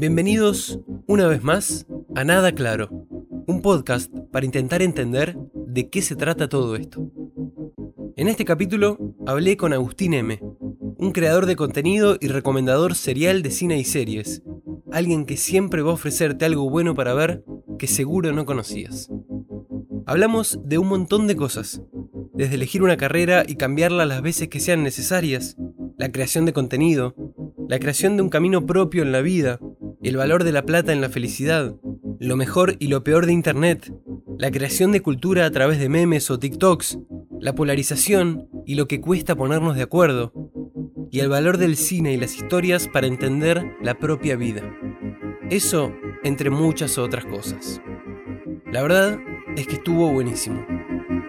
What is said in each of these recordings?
Bienvenidos una vez más a Nada Claro, un podcast para intentar entender de qué se trata todo esto. En este capítulo hablé con Agustín M., un creador de contenido y recomendador serial de cine y series, alguien que siempre va a ofrecerte algo bueno para ver que seguro no conocías. Hablamos de un montón de cosas, desde elegir una carrera y cambiarla las veces que sean necesarias, la creación de contenido, la creación de un camino propio en la vida, el valor de la plata en la felicidad, lo mejor y lo peor de Internet, la creación de cultura a través de memes o TikToks, la polarización y lo que cuesta ponernos de acuerdo, y el valor del cine y las historias para entender la propia vida. Eso entre muchas otras cosas. La verdad es que estuvo buenísimo.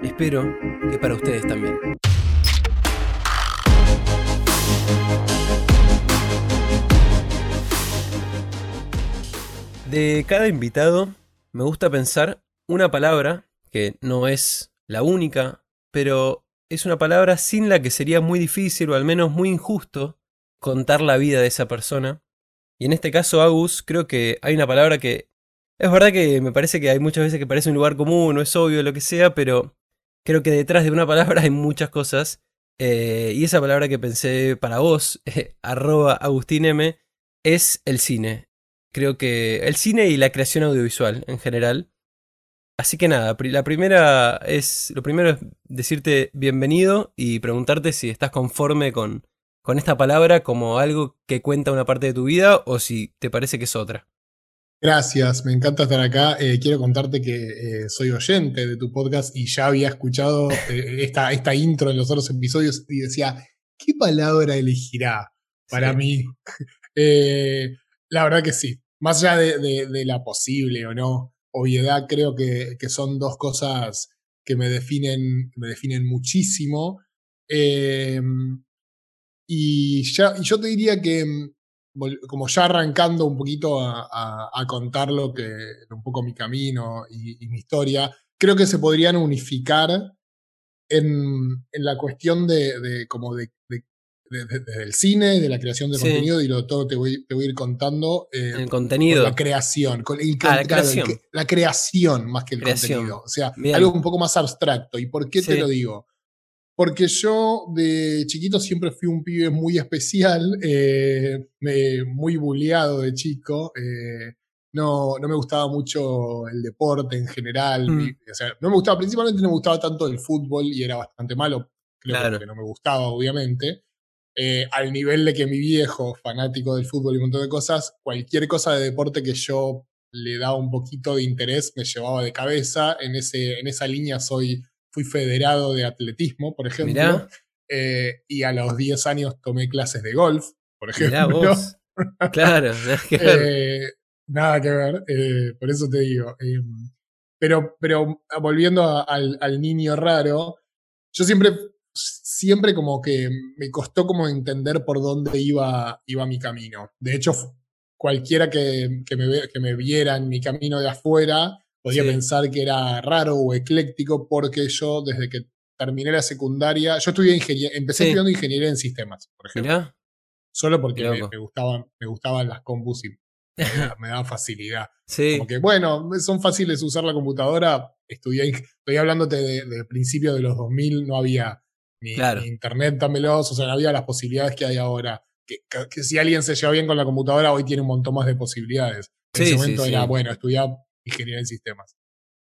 Espero que para ustedes también. De cada invitado me gusta pensar una palabra que no es la única, pero es una palabra sin la que sería muy difícil o al menos muy injusto contar la vida de esa persona. Y en este caso, Agus, creo que hay una palabra que es verdad que me parece que hay muchas veces que parece un lugar común o es obvio lo que sea, pero creo que detrás de una palabra hay muchas cosas. Eh, y esa palabra que pensé para vos, arroba Agustín M, es el cine creo que el cine y la creación audiovisual en general. Así que nada, la primera es, lo primero es decirte bienvenido y preguntarte si estás conforme con, con esta palabra como algo que cuenta una parte de tu vida o si te parece que es otra. Gracias, me encanta estar acá. Eh, quiero contarte que eh, soy oyente de tu podcast y ya había escuchado eh, esta, esta intro en los otros episodios y decía, ¿qué palabra elegirá para mí? la verdad que sí, más allá de, la posible o no obviedad, creo que, son dos cosas que me definen, me definen muchísimo. Em, y, ya, yo te diría que, mm, como ya arrancando un poquito a, contar lo que, un poco mi camino y, mi historia, creo que se podrían unificar en, la cuestión de, como de, desde el cine, de la creación de contenido y lo todo te voy, te voy a ir contando. Eh, el contenido. La creación. ah, la, creación. la creación más que el contenido. O sea, algo un poco más abstracto. ¿Y por qué te lo digo? Porque yo de chiquito siempre fui un pibe muy especial, eh, muy bulleado de chico. Eh, no, no me gustaba mucho el deporte en general. Mm. o sea, no me gustaba, principalmente no me gustaba tanto el fútbol y era bastante malo. Creo que no me gustaba, obviamente. Eh, al nivel de que mi viejo, fanático del fútbol y un montón de cosas, cualquier cosa de deporte que yo le daba un poquito de interés me llevaba de cabeza. En, ese, en esa línea soy, fui federado de atletismo, por ejemplo. Eh, y a los 10 años tomé clases de golf, por ejemplo. Vos. claro, nada que ver. Eh, nada que ver, por eso te digo. Em, pero, pero volviendo al, al niño raro, yo siempre siempre como que me costó como entender por dónde iba, iba mi camino. De hecho, cualquiera que, que, me, que me viera en mi camino de afuera podía pensar que era raro o ecléctico porque yo desde que terminé la secundaria, yo estudié ingeniería, empecé estudiando ingeniería en sistemas, por ejemplo. Solo porque me, gustaban, me gustaban las compus y me daban facilidad. Sí. Como que, bueno, son fáciles usar la computadora. Estudié, estoy hablándote de, de principios de los 2000, no había ni, internet tan veloz, o sea, no había las posibilidades que hay ahora. Que, si alguien se lleva bien con la computadora, hoy tiene un montón más de posibilidades. En ese momento era, bueno, estudiar ingeniería en sistemas.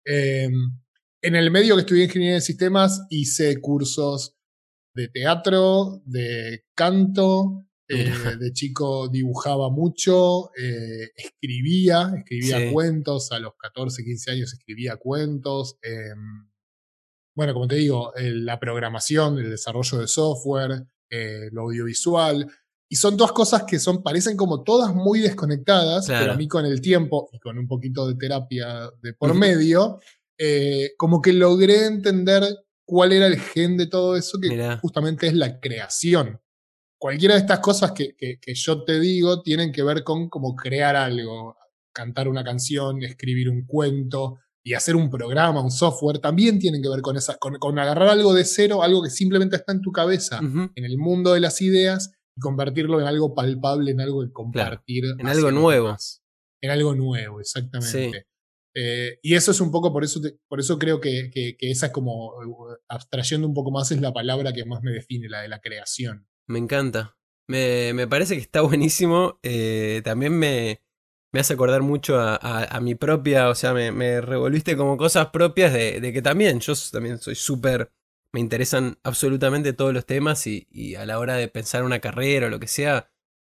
Em, en el medio que estudié ingeniería en sistemas, hice cursos de teatro, de canto, eh, de chico dibujaba mucho, eh, escribía, escribía cuentos, a los 14, 15 años escribía cuentos. Em, bueno, como te digo, la programación, el desarrollo de software, eh, lo audiovisual. Y son dos cosas que son, parecen como todas muy desconectadas, pero a mí con el tiempo y con un poquito de terapia de por medio, eh, como que logré entender cuál era el gen de todo eso, que justamente es la creación. Cualquiera de estas cosas que, que, que, yo te digo tienen que ver con como crear algo, cantar una canción, escribir un cuento, y hacer un programa, un software, también tienen que ver con, esa, con, agarrar algo de cero, algo que simplemente está en tu cabeza, en el mundo de las ideas, convertirlo en algo palpable, en algo de compartir. en algo nuevo. En algo nuevo, exactamente. Eh, y eso es un poco, por eso, por eso creo que, que, esa es como, uh, abstrayendo un poco más, es la palabra que más me define, la de la creación. Me encanta. Me, me parece que está buenísimo. Eh, también me, me hace acordar mucho a, mi propia, o sea, me, revolviste como cosas propias de, que también, yo también soy súper, me interesan absolutamente todos los temas y, a la hora de pensar una carrera o lo que sea,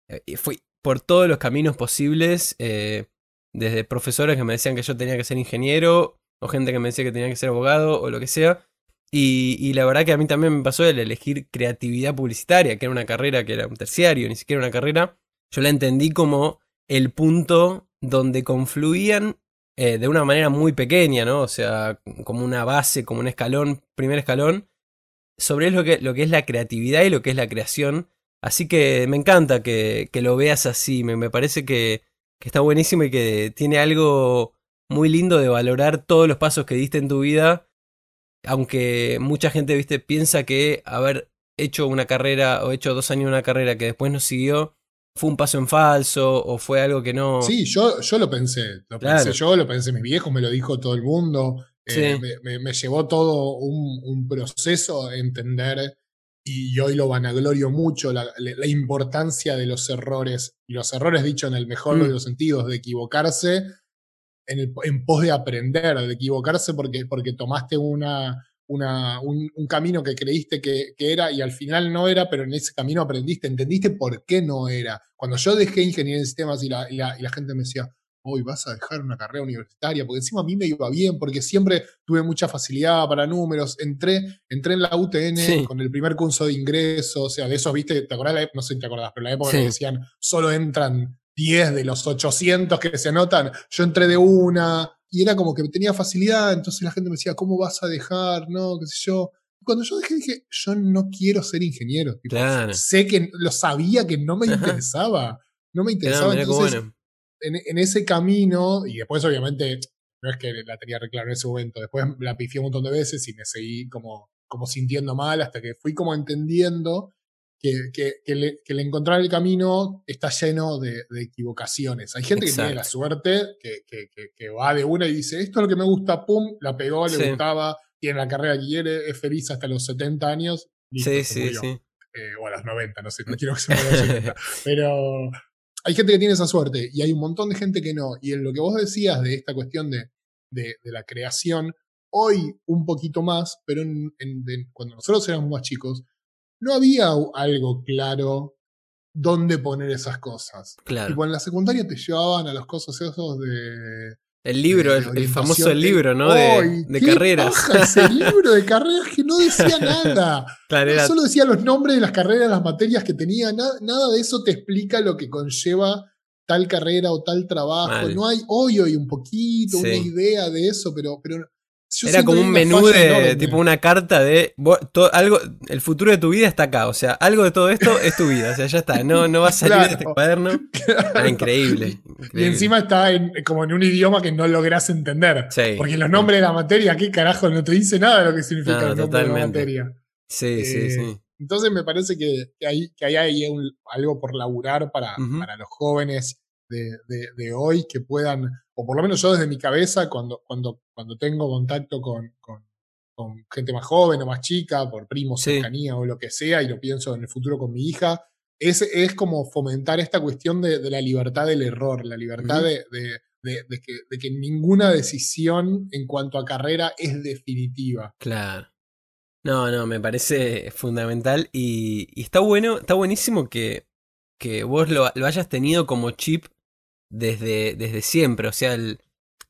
eh, fui por todos los caminos posibles, eh, desde profesores que me decían que yo tenía que ser ingeniero, o gente que me decía que tenía que ser abogado, o lo que sea. Y, y, la verdad que a mí también me pasó el elegir creatividad publicitaria, que era una carrera que era un terciario, ni siquiera una carrera. Yo la entendí como el punto donde confluían eh, de una manera muy pequeña, ¿no? O sea, como una base, como un escalón, primer escalón, sobre lo que, lo que es la creatividad y lo que es la creación. Así que me encanta que, que lo veas así, me, me parece que, que, está buenísimo y que tiene algo muy lindo de valorar todos los pasos que diste en tu vida, aunque mucha gente, viste, piensa que haber hecho una carrera o hecho dos años una carrera que después no siguió, fue un paso en falso o fue algo que no. Sí, yo, yo lo pensé. Lo pensé yo, lo pensé mi viejo, me lo dijo todo el mundo. Eh, me, llevó todo un, proceso a entender y hoy lo vanaglorio mucho, la, importancia de los errores, y los errores dicho en el mejor de mm. los sentidos, de equivocarse en, en pos de aprender, de equivocarse porque, porque tomaste una, un, camino que creíste que, era y al final no era, pero en ese camino aprendiste, entendiste por qué no era. Cuando yo dejé ingeniería en sistemas y la, y la, gente me decía, hoy vas a dejar una carrera universitaria, porque encima a mí me iba bien, porque siempre tuve mucha facilidad para números, entré, entré en la UTN con el primer curso de ingreso, o sea, de esos, viste, ¿te acordás? No sé si te acordás, pero la época que decían, solo entran 10 de los 800 que se anotan, yo entré de una, y era como que tenía facilidad, entonces la gente me decía, ¿cómo vas a dejar? No, qué sé yo. cuando yo dejé, dije, yo no quiero ser ingeniero. Sé que lo sabía que no me interesaba. No me interesaba. entonces, en, ese camino, y después obviamente, no es que la tenía reclara en ese momento, después la pifié un montón de veces y me seguí como, como sintiendo mal hasta que fui como entendiendo que, que, le, que, encontrar el camino está lleno de, equivocaciones. Hay gente que tiene la suerte, que, que, va de una y dice, esto es lo que me gusta, pum, la pegó, le gustaba, tiene la carrera que quiere, es feliz hasta los 70 años. sí, sí, sí. Eh, o a los 90, no sé, no quiero que se muera a los 70. Pero hay gente que tiene esa suerte y hay un montón de gente que no. Y en lo que vos decías de esta cuestión de, de, la creación, hoy un poquito más, pero en, cuando nosotros éramos más chicos, no había algo claro dónde poner esas cosas. Claro. Y en la secundaria te llevaban a los cosas esos de. El libro, el, famoso libro, ¿no? de, de carreras. ese libro de carreras que no decía nada. Claro, Solo decía los nombres de las carreras, las materias que tenía. Nada, de eso te explica lo que conlleva tal carrera o tal trabajo. No hay hoy, hoy un poquito, una idea de eso, pero, pero era como un menú de tipo una carta de algo, el futuro de tu vida está acá, o sea, algo de todo esto es tu vida, o sea, ya está, no, no va a salir de este cuaderno. Ah, increíble, Y encima está como en un idioma que no logras entender. Porque los nombres de la materia, ¿qué carajo? No te dice nada de lo que significa el nombre de la materia. Sí, sí, eh, sí. Entonces me parece que, hay, que hay algo por laburar para, para los jóvenes de, hoy que puedan, o por lo menos yo desde mi cabeza, cuando, cuando, cuando tengo contacto con, con, gente más joven o más chica, por primos, cercanía o lo que sea, y lo pienso en el futuro con mi hija, es, es como fomentar esta cuestión de, la libertad del error, la libertad de, que, de que ninguna decisión en cuanto a carrera es definitiva. Claro. No, no, me parece fundamental y, está bueno, está buenísimo que, que vos lo, lo, hayas tenido como chip desde, desde siempre. O sea, el,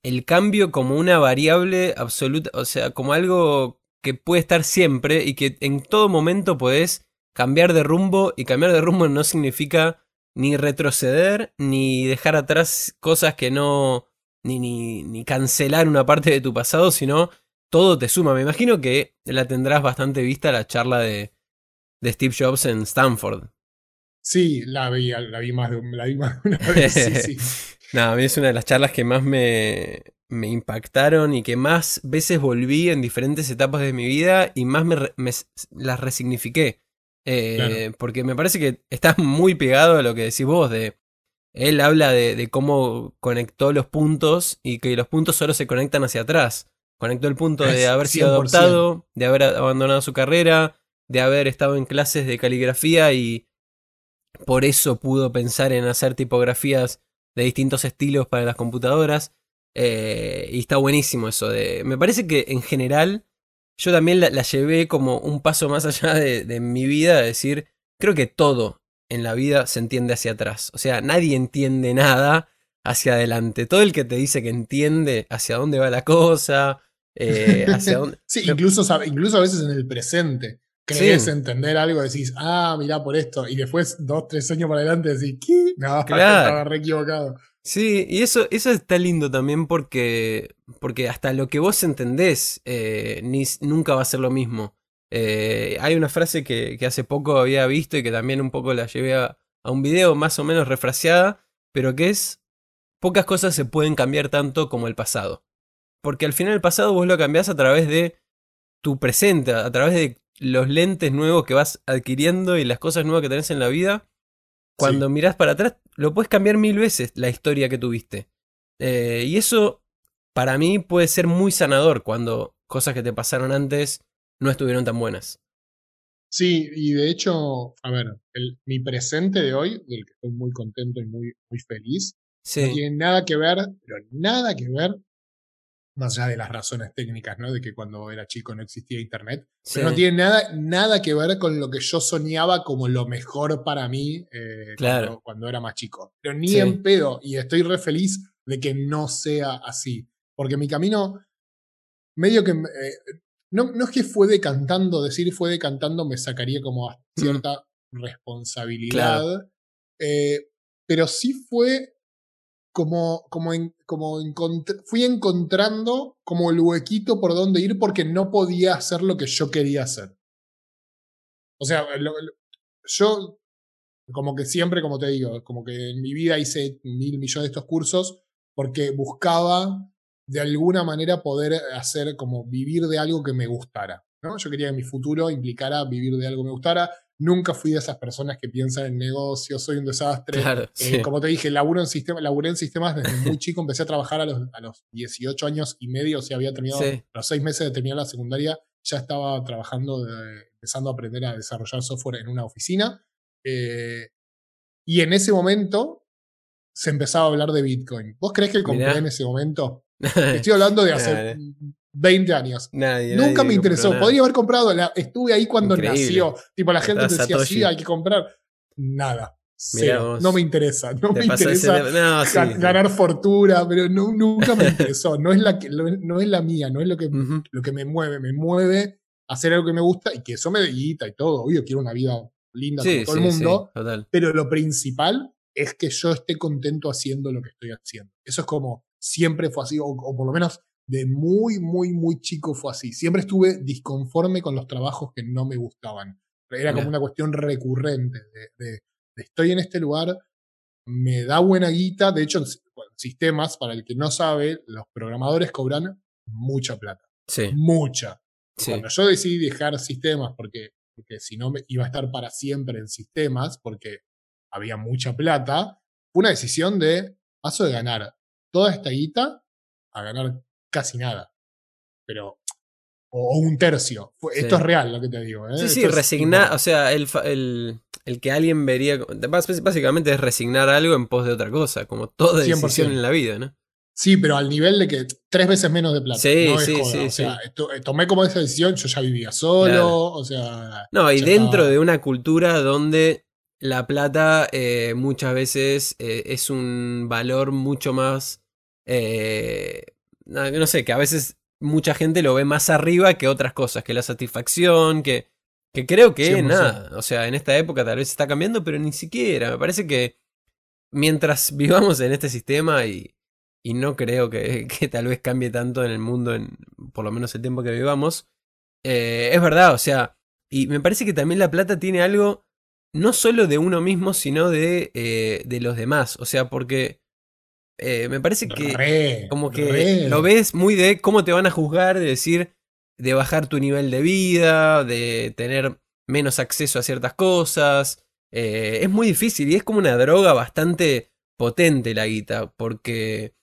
el cambio como una variable absoluta, o sea, como algo que puede estar siempre y que en todo momento podés cambiar de rumbo y cambiar de rumbo no significa ni retroceder ni dejar atrás cosas que no ni, ni, ni cancelar una parte de tu pasado, sino todo te suma. Me imagino que la tendrás bastante vista la charla de, de Steve Jobs en Stanford. Sí, la vi, la vi más de, la vi más una vez. Sí, sí. no, a mí es una de las charlas que más me, me impactaron y que más veces volví en diferentes etapas de mi vida y más me, las resignifiqué. Eh, porque me parece que está muy pegado a lo que decís vos, de él habla de, cómo conectó los puntos y que los puntos solo se conectan hacia atrás. Conectó el punto de haber sido adoptado, de haber abandonado su carrera, de haber estado en clases de caligrafía y por eso pudo pensar en hacer tipografías de distintos estilos para las computadoras. Eh, y está buenísimo eso. De, me parece que en general yo también la, llevé como un paso más allá de, de, mi vida, de decir, creo que todo en la vida se entiende hacia atrás. O sea, nadie entiende nada hacia adelante. Todo el que te dice que entiende hacia dónde va la cosa, eh, hacia dónde... sí, incluso, incluso a veces en el presente crees entender algo, decís, ah, mirá por esto, y después dos, tres años para adelante decís, ¿qué? No, estaba re equivocado. Sí, y eso, eso está lindo también porque, porque hasta lo que vos entendés eh, ni, nunca va a ser lo mismo. Eh, hay una frase que, que, hace poco había visto y que también un poco la llevé a, a un video más o menos refraseada, pero que es, pocas cosas se pueden cambiar tanto como el pasado. Porque al final el pasado vos lo cambiás a través de tu presente, a través de los lentes nuevos que vas adquiriendo y las cosas nuevas que tenés en la vida, cuando mirás para atrás, lo puedes cambiar mil veces la historia que tuviste. Eh, y eso, para mí, puede ser muy sanador cuando cosas que te pasaron antes no estuvieron tan buenas. Sí, y de hecho, a ver, mi presente de hoy, del que estoy muy contento y muy, muy feliz, no tiene nada que ver, pero nada que ver más allá de las razones técnicas, ¿no? De que cuando era chico no existía internet. Pero no tiene nada, nada que ver con lo que yo soñaba como lo mejor para mí eh, cuando, era más chico. Pero ni en pedo. Y estoy re feliz de que no sea así. Porque mi camino, medio que. Eh, no, no es que fue decantando, decir fue decantando me sacaría como cierta responsabilidad. Eh, pero sí fue como, como, como fui encontrando como el huequito por donde ir porque no podía hacer lo que yo quería hacer. O sea, yo como que siempre, como te digo, como que en mi vida hice mil millones de estos cursos porque buscaba de alguna manera poder hacer como vivir de algo que me gustara. ¿No? Yo quería que mi futuro implicara vivir de algo que me gustara. Nunca fui de esas personas que piensan en negocios, soy un desastre. Eh, como te dije, laburo en sistema, laburé en sistemas desde muy chico, empecé a trabajar a los, a los 18 años y medio, o sea, había terminado, a los 6 meses de terminar la secundaria, ya estaba trabajando, empezando a aprender a desarrollar software en una oficina. Eh, y en ese momento se empezaba a hablar de Bitcoin. ¿Vos crees que compré en ese momento? Estoy hablando de hace 20 años. Nunca me interesó. Podría haber comprado, estuve ahí cuando nació. Tipo, la gente decía, sí, hay que comprar. Nada. No me interesa. No me interesa ganar fortuna, pero nunca me interesó. No es, la que, no es la mía, no es lo que, lo que me mueve. Me mueve hacer algo que me gusta y que eso me guita y todo. Obvio, quiero una vida linda con todo el mundo. pero lo principal es que yo esté contento haciendo lo que estoy haciendo. Eso es como siempre fue así, o por lo menos de muy, muy, muy chico fue así. Siempre estuve disconforme con los trabajos que no me gustaban. Era como una cuestión recurrente de, estoy en este lugar, me da buena guita. De hecho, en sistemas, para el que no sabe, los programadores cobran mucha plata. Sí. Mucha. Cuando yo decidí dejar sistemas, porque, porque si no me iba a estar para siempre en sistemas, porque había mucha plata, fue una decisión de paso de ganar toda esta guita a ganar casi nada. Pero. O, un tercio. Esto es real lo que te digo. ¿eh? Sí, sí, resignar. O sea, el, el, que alguien vería. Básicamente es resignar algo en pos de otra cosa, como toda decisión en la vida, ¿no? Sí, pero al nivel de que tres veces menos de plata. Sí, sí, sí. O sea, eh, tomé como esa decisión, yo ya vivía solo, o sea. No, y dentro de una cultura donde la plata eh, muchas veces es un valor mucho más no sé, que a veces mucha gente lo ve más arriba que otras cosas, que la satisfacción, que, que creo que nada, o sea, en esta época tal vez está cambiando, pero ni siquiera, me parece que mientras vivamos en este sistema y, y no creo que, que, tal vez cambie tanto en el mundo, en por lo menos el tiempo que vivamos, eh, es verdad, o sea, y me parece que también la plata tiene algo no solo de uno mismo, sino de, eh, de los demás, o sea, porque eh, me parece que como que lo ves muy de cómo te van a juzgar, de decir, de bajar tu nivel de vida, de tener menos acceso a ciertas cosas. Eh, es muy difícil y es como una droga bastante potente la guita, porque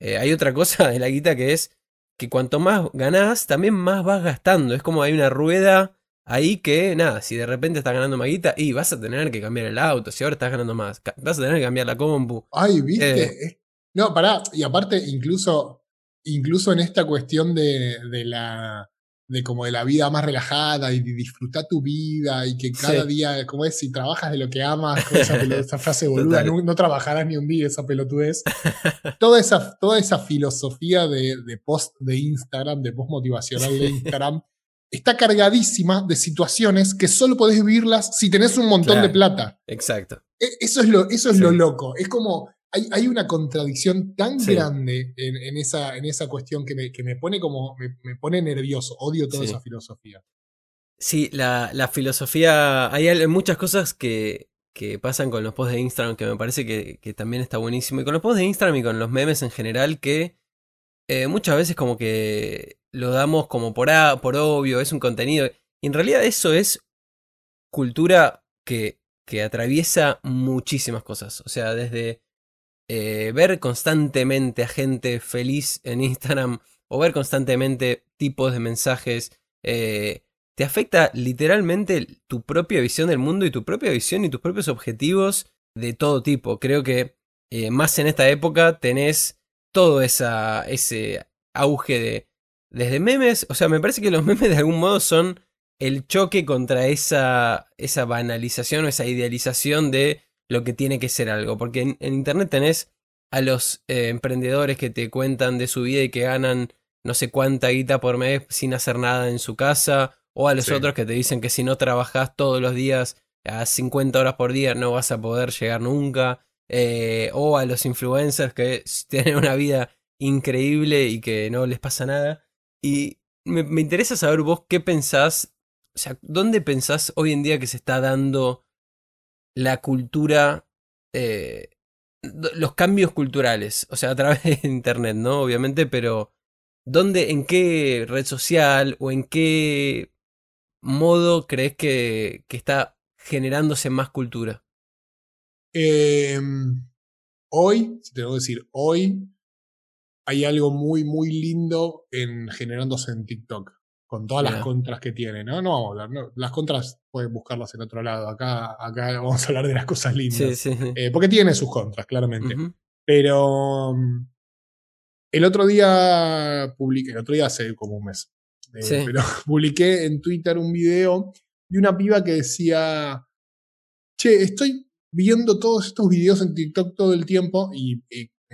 eh, hay otra cosa de la guita que es que cuanto más ganás, también más vas gastando. Es como hay una rueda ahí que, nada, si de repente estás ganando más guita, y vas a tener que cambiar el auto, si ahora estás ganando más, vas a tener que cambiar la compu. Ay, viste. Eh, no, pará, y aparte, incluso, incluso en esta cuestión de, de la de como de la vida más relajada y de disfrutar tu vida y que cada día, como es, si trabajas de lo que amas, esa, frase boluda, no, trabajarás ni un día esa pelotudez. toda, esa, toda esa filosofía de, de post de Instagram, de post motivacional de Instagram, está cargadísima de situaciones que solo podés vivirlas si tenés un montón de plata. Exacto. E, eso es lo, eso es lo loco. Es como, hay, hay, una contradicción tan grande en, esa, en esa cuestión que me, que me pone como, me, pone nervioso. Odio toda esa filosofía. Sí, la, la, filosofía, hay muchas cosas que, que pasan con los posts de Instagram que me parece que, que, también está buenísimo. Y con los posts de Instagram y con los memes en general que eh, muchas veces como que lo damos como por, por obvio, es un contenido. Y en realidad eso es cultura que, que atraviesa muchísimas cosas. O sea, desde eh, ver constantemente a gente feliz en Instagram o ver constantemente tipos de mensajes, eh, te afecta literalmente tu propia visión del mundo y tu propia visión y tus propios objetivos de todo tipo. Creo que más en esta época tenés todo esa, ese auge de desde memes, o sea, me parece que los memes de algún modo son el choque contra esa, esa banalización o esa idealización de lo que tiene que ser algo. Porque en, Internet tenés a los eh, emprendedores que te cuentan de su vida y que ganan no sé cuánta guita por mes sin hacer nada en su casa. O a los otros que te dicen que si no trabajas todos los días a 50 horas por día no vas a poder llegar nunca. Eh, o a los influencers que tienen una vida increíble y que no les pasa nada. Y me, interesa saber vos qué pensás, o sea, ¿dónde pensás hoy en día que se está dando la cultura, eh, los cambios culturales? O sea, a través de Internet, ¿no? Obviamente, pero ¿dónde, en qué red social o en qué modo crees que, que está generándose más cultura? Em, hoy, si tengo que decir hoy, hay algo muy, muy lindo en generándose en TikTok, con todas las contras que tiene, ¿no? No vamos a hablar, las contras pueden buscarlas en otro lado, acá, acá vamos a hablar de las cosas lindas, eh, porque tiene sus contras, claramente. Pero mm, el otro día publiqué, el otro día hace como un mes, eh, pero publiqué en Twitter un video de una piba que decía, che, estoy viendo todos estos videos en TikTok todo el tiempo y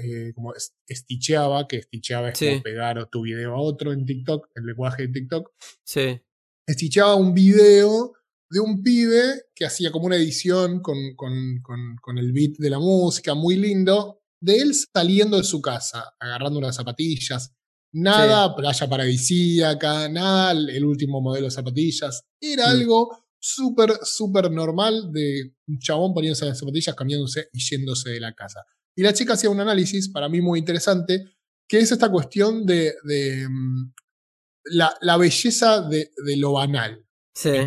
eh, como esticheaba, que esticheaba es como pegar tu video a otro en TikTok, el lenguaje de TikTok. Sí. Esticheaba un video de un pibe que hacía como una edición con, con, con, el beat de la música, muy lindo, de él saliendo de su casa, agarrando unas zapatillas. Nada playa paradisíaca, nada el último modelo de zapatillas. Era mm. algo súper, súper normal de un chabón poniéndose las zapatillas, cambiándose y yéndose de la casa. Y la chica hacía un análisis, para mí muy interesante, que es esta cuestión de, mm, la, belleza de, lo banal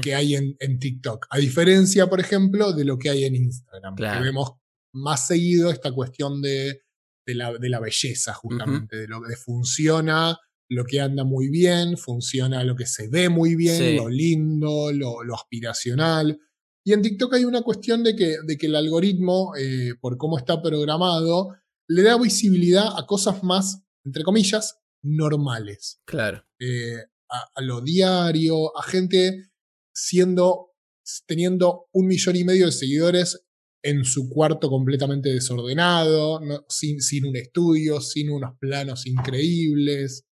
que hay en, TikTok. A diferencia, por ejemplo, de lo que hay en Instagram. Que vemos más seguido esta cuestión de, la, belleza, justamente, de lo que funciona, lo que anda muy bien, funciona lo que se ve muy bien, lo lindo, lo aspiracional. Y en TikTok hay una cuestión de que, de que el algoritmo, eh, por cómo está programado, le da visibilidad a cosas más, entre comillas, normales. Claro. Eh, a, lo diario, a gente siendo, teniendo un millón y medio de seguidores en su cuarto completamente desordenado, sin, sin, un estudio, sin unos planos increíbles.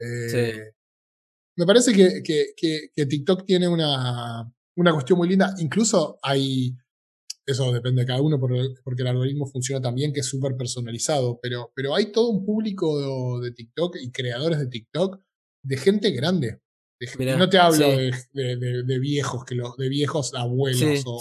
Eh, me parece que, que TikTok tiene una, una cuestión muy linda. Incluso hay, eso depende de cada uno porque el algoritmo funciona también, que es súper personalizado, pero, pero hay todo un público de, TikTok y creadores de TikTok de gente grande. no te hablo de, viejos, que de viejos abuelos o,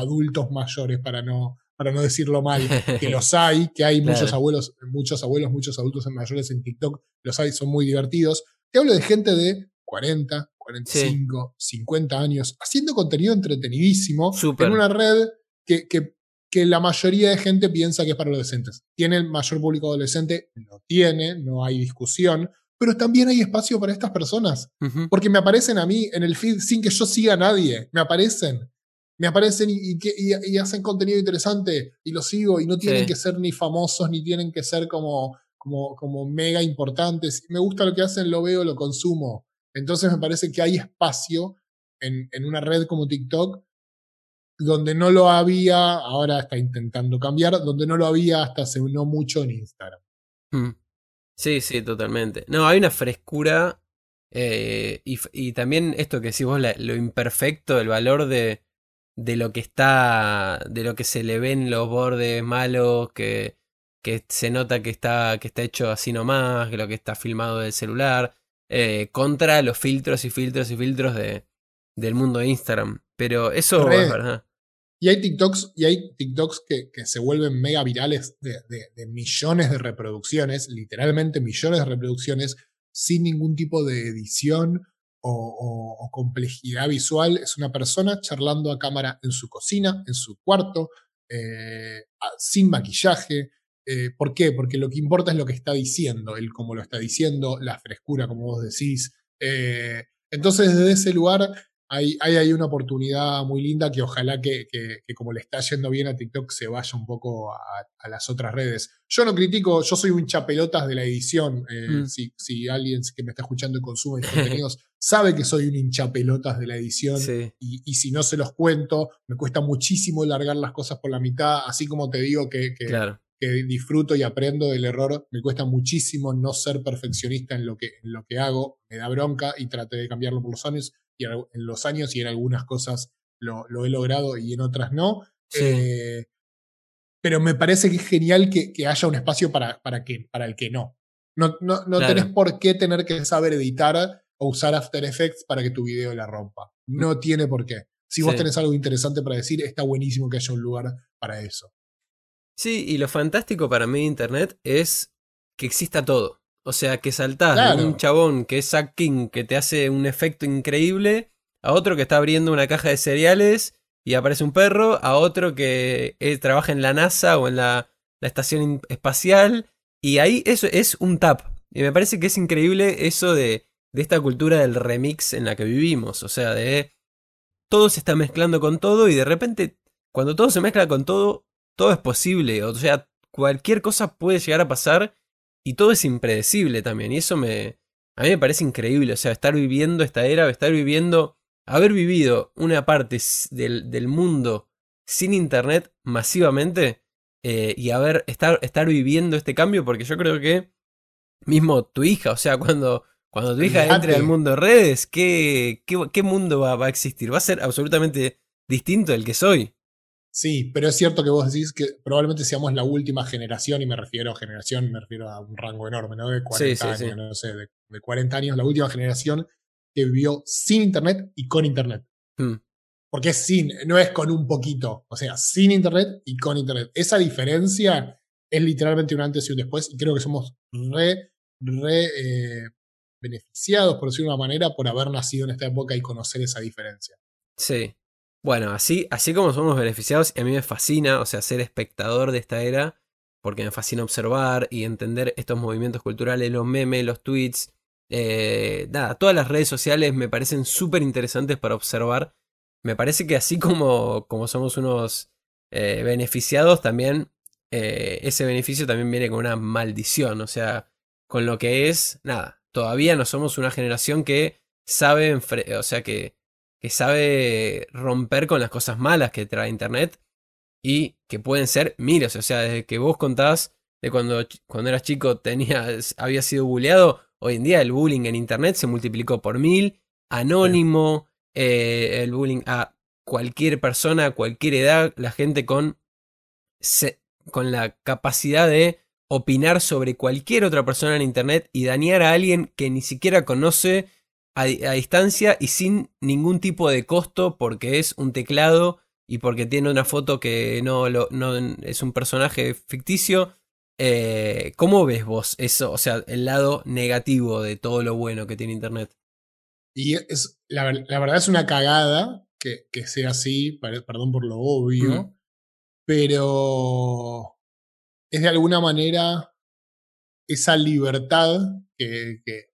adultos mayores para no, para no decirlo mal, que los hay, que hay muchos abuelos, muchos abuelos, muchos adultos mayores en TikTok, los hay, son muy divertidos. Te hablo de gente de 40, 45, 50 años, haciendo contenido entretenidísimo Súper. en una red que, que, que la mayoría de gente piensa que es para adolescentes. ¿Tiene el mayor público adolescente? Lo tiene, no hay discusión, pero también hay espacio para estas personas. Ujú. Porque me aparecen a mí en el feed sin que yo siga a nadie. Me aparecen. Me aparecen y, y- y hacen contenido interesante y lo sigo y no tienen Sí. que ser ni famosos ni tienen que ser como, como, como mega importantes. Me gusta lo que hacen, lo veo, lo consumo. Entonces me parece que hay espacio en, en una red como TikTok donde no lo había, ahora está intentando cambiar, donde no lo había hasta hace no mucho en Instagram. Mm. Sí, sí, totalmente. No, hay una frescura eh, y, también esto que decís vos, lo imperfecto, el valor de, de lo que está, de lo que se le ven los bordes malos, que, que se nota que está, que está hecho así nomás, que lo que está filmado del celular, eh, contra los filtros y filtros y filtros de, del mundo de Instagram. Pero eso Re. es verdad. Y hay TikToks, y hay TikToks que, que se vuelven mega virales de, de- de millones de reproducciones, literalmente millones de reproducciones, sin ningún tipo de edición o, o- o complejidad visual. Es una persona charlando a cámara en su cocina, en su cuarto, eh, sin maquillaje. Eh, ¿Por qué? Porque lo que importa es lo que está diciendo, el cómo lo está diciendo, la frescura, como vos decís. Eh, entonces, desde ese lugar hay, hay ahí una oportunidad muy linda que ojalá que, que- que como le está yendo bien a TikTok se vaya un poco a, a las otras redes. Yo no critico, yo soy un chapelotas de la edición. eh, Mm. si, si alguien que me está escuchando y consume mis contenidos sabe que soy un hinchapelotas de la edición Sí, y, y si no se los cuento, me cuesta muchísimo largar las cosas por la mitad, así como te digo que, que- claro. Que disfruto y aprendo del error, me cuesta muchísimo no ser perfeccionista en lo que, en lo que hago, me da bronca y traté de cambiarlo por los años y en, en los años y en algunas cosas lo, lo he logrado y en otras no. Sí. Eh, pero me parece que es genial que, que haya un espacio para, para, que, para el que no. No, no, no Claro. tenés por qué tener que saber editar o usar After Effects para que tu video la rompa. No tiene por qué. Si vos tenés algo interesante para decir, está buenísimo que haya un lugar para eso. Sí, y lo fantástico para mí de Internet es que exista todo. O sea, que saltás Claro. de un chabón que es Zack King, que te hace un efecto increíble, a otro que está abriendo una caja de cereales y aparece un perro, a otro que eh, trabaja en la NASA o en la, la estación espacial, y ahí eso es un tap. Y me parece que es increíble eso de, de esta cultura del remix en la que vivimos. O sea, de todo se está mezclando con todo y de repente, cuando todo se mezcla con todo, todo es posible. O sea, cualquier cosa puede llegar a pasar y todo es impredecible también. Y eso me. A mí me parece increíble. O sea, estar viviendo esta era, estar viviendo. Haber vivido una parte del, del mundo sin internet masivamente. eh, y haber. Estar, estar viviendo este cambio. Porque yo creo que. Mismo tu hija, o sea, cuando. Cuando tu hija entre al mundo de redes, ¿qué, qué, qué mundo va, va a existir? Va a ser absolutamente distinto del que soy. Sí, pero es cierto que vos decís que probablemente seamos la última generación, y me refiero a generación, me refiero a un rango enorme, ¿no? De 40 Sí, sí, años, sí. no sé, de, de 40 años, la última generación que vivió sin internet y con internet. Hmm. Porque es sin, no es con un poquito, o sea, sin internet y con internet. Esa diferencia es literalmente un antes y un después, y creo que somos re, re eh, beneficiados, por decirlo de una manera, por haber nacido en esta época y conocer esa diferencia. Sí. Bueno, así, así como somos beneficiados, y a mí me fascina, o sea, ser espectador de esta era, porque me fascina observar y entender estos movimientos culturales, los memes, los tweets, eh, nada, todas las redes sociales me parecen súper interesantes para observar. Me parece que así como, como somos unos eh, beneficiados, también eh, ese beneficio también viene con una maldición, o sea, con lo que es, nada, todavía no somos una generación que sabe, o sea, que que sabe romper con las cosas malas que trae Internet y que pueden ser miles. O sea, desde que vos contás de cuando, cuando eras chico tenías, había sido bulleado, hoy en día el bullying en Internet se multiplicó por mil, anónimo, eh, el bullying a cualquier persona, a cualquier edad, la gente con, se- con la capacidad de opinar sobre cualquier otra persona en Internet y dañar a alguien que ni siquiera conoce a, a distancia y sin ningún tipo de costo porque es un teclado y porque tiene una foto que no, lo, no es un personaje ficticio. Eh, ¿Cómo ves vos eso? O sea, el lado negativo de todo lo bueno que tiene Internet. Y es, la, verdad es una cagada que, sea así, perdón por lo obvio, mm. pero es de alguna manera esa libertad que, que,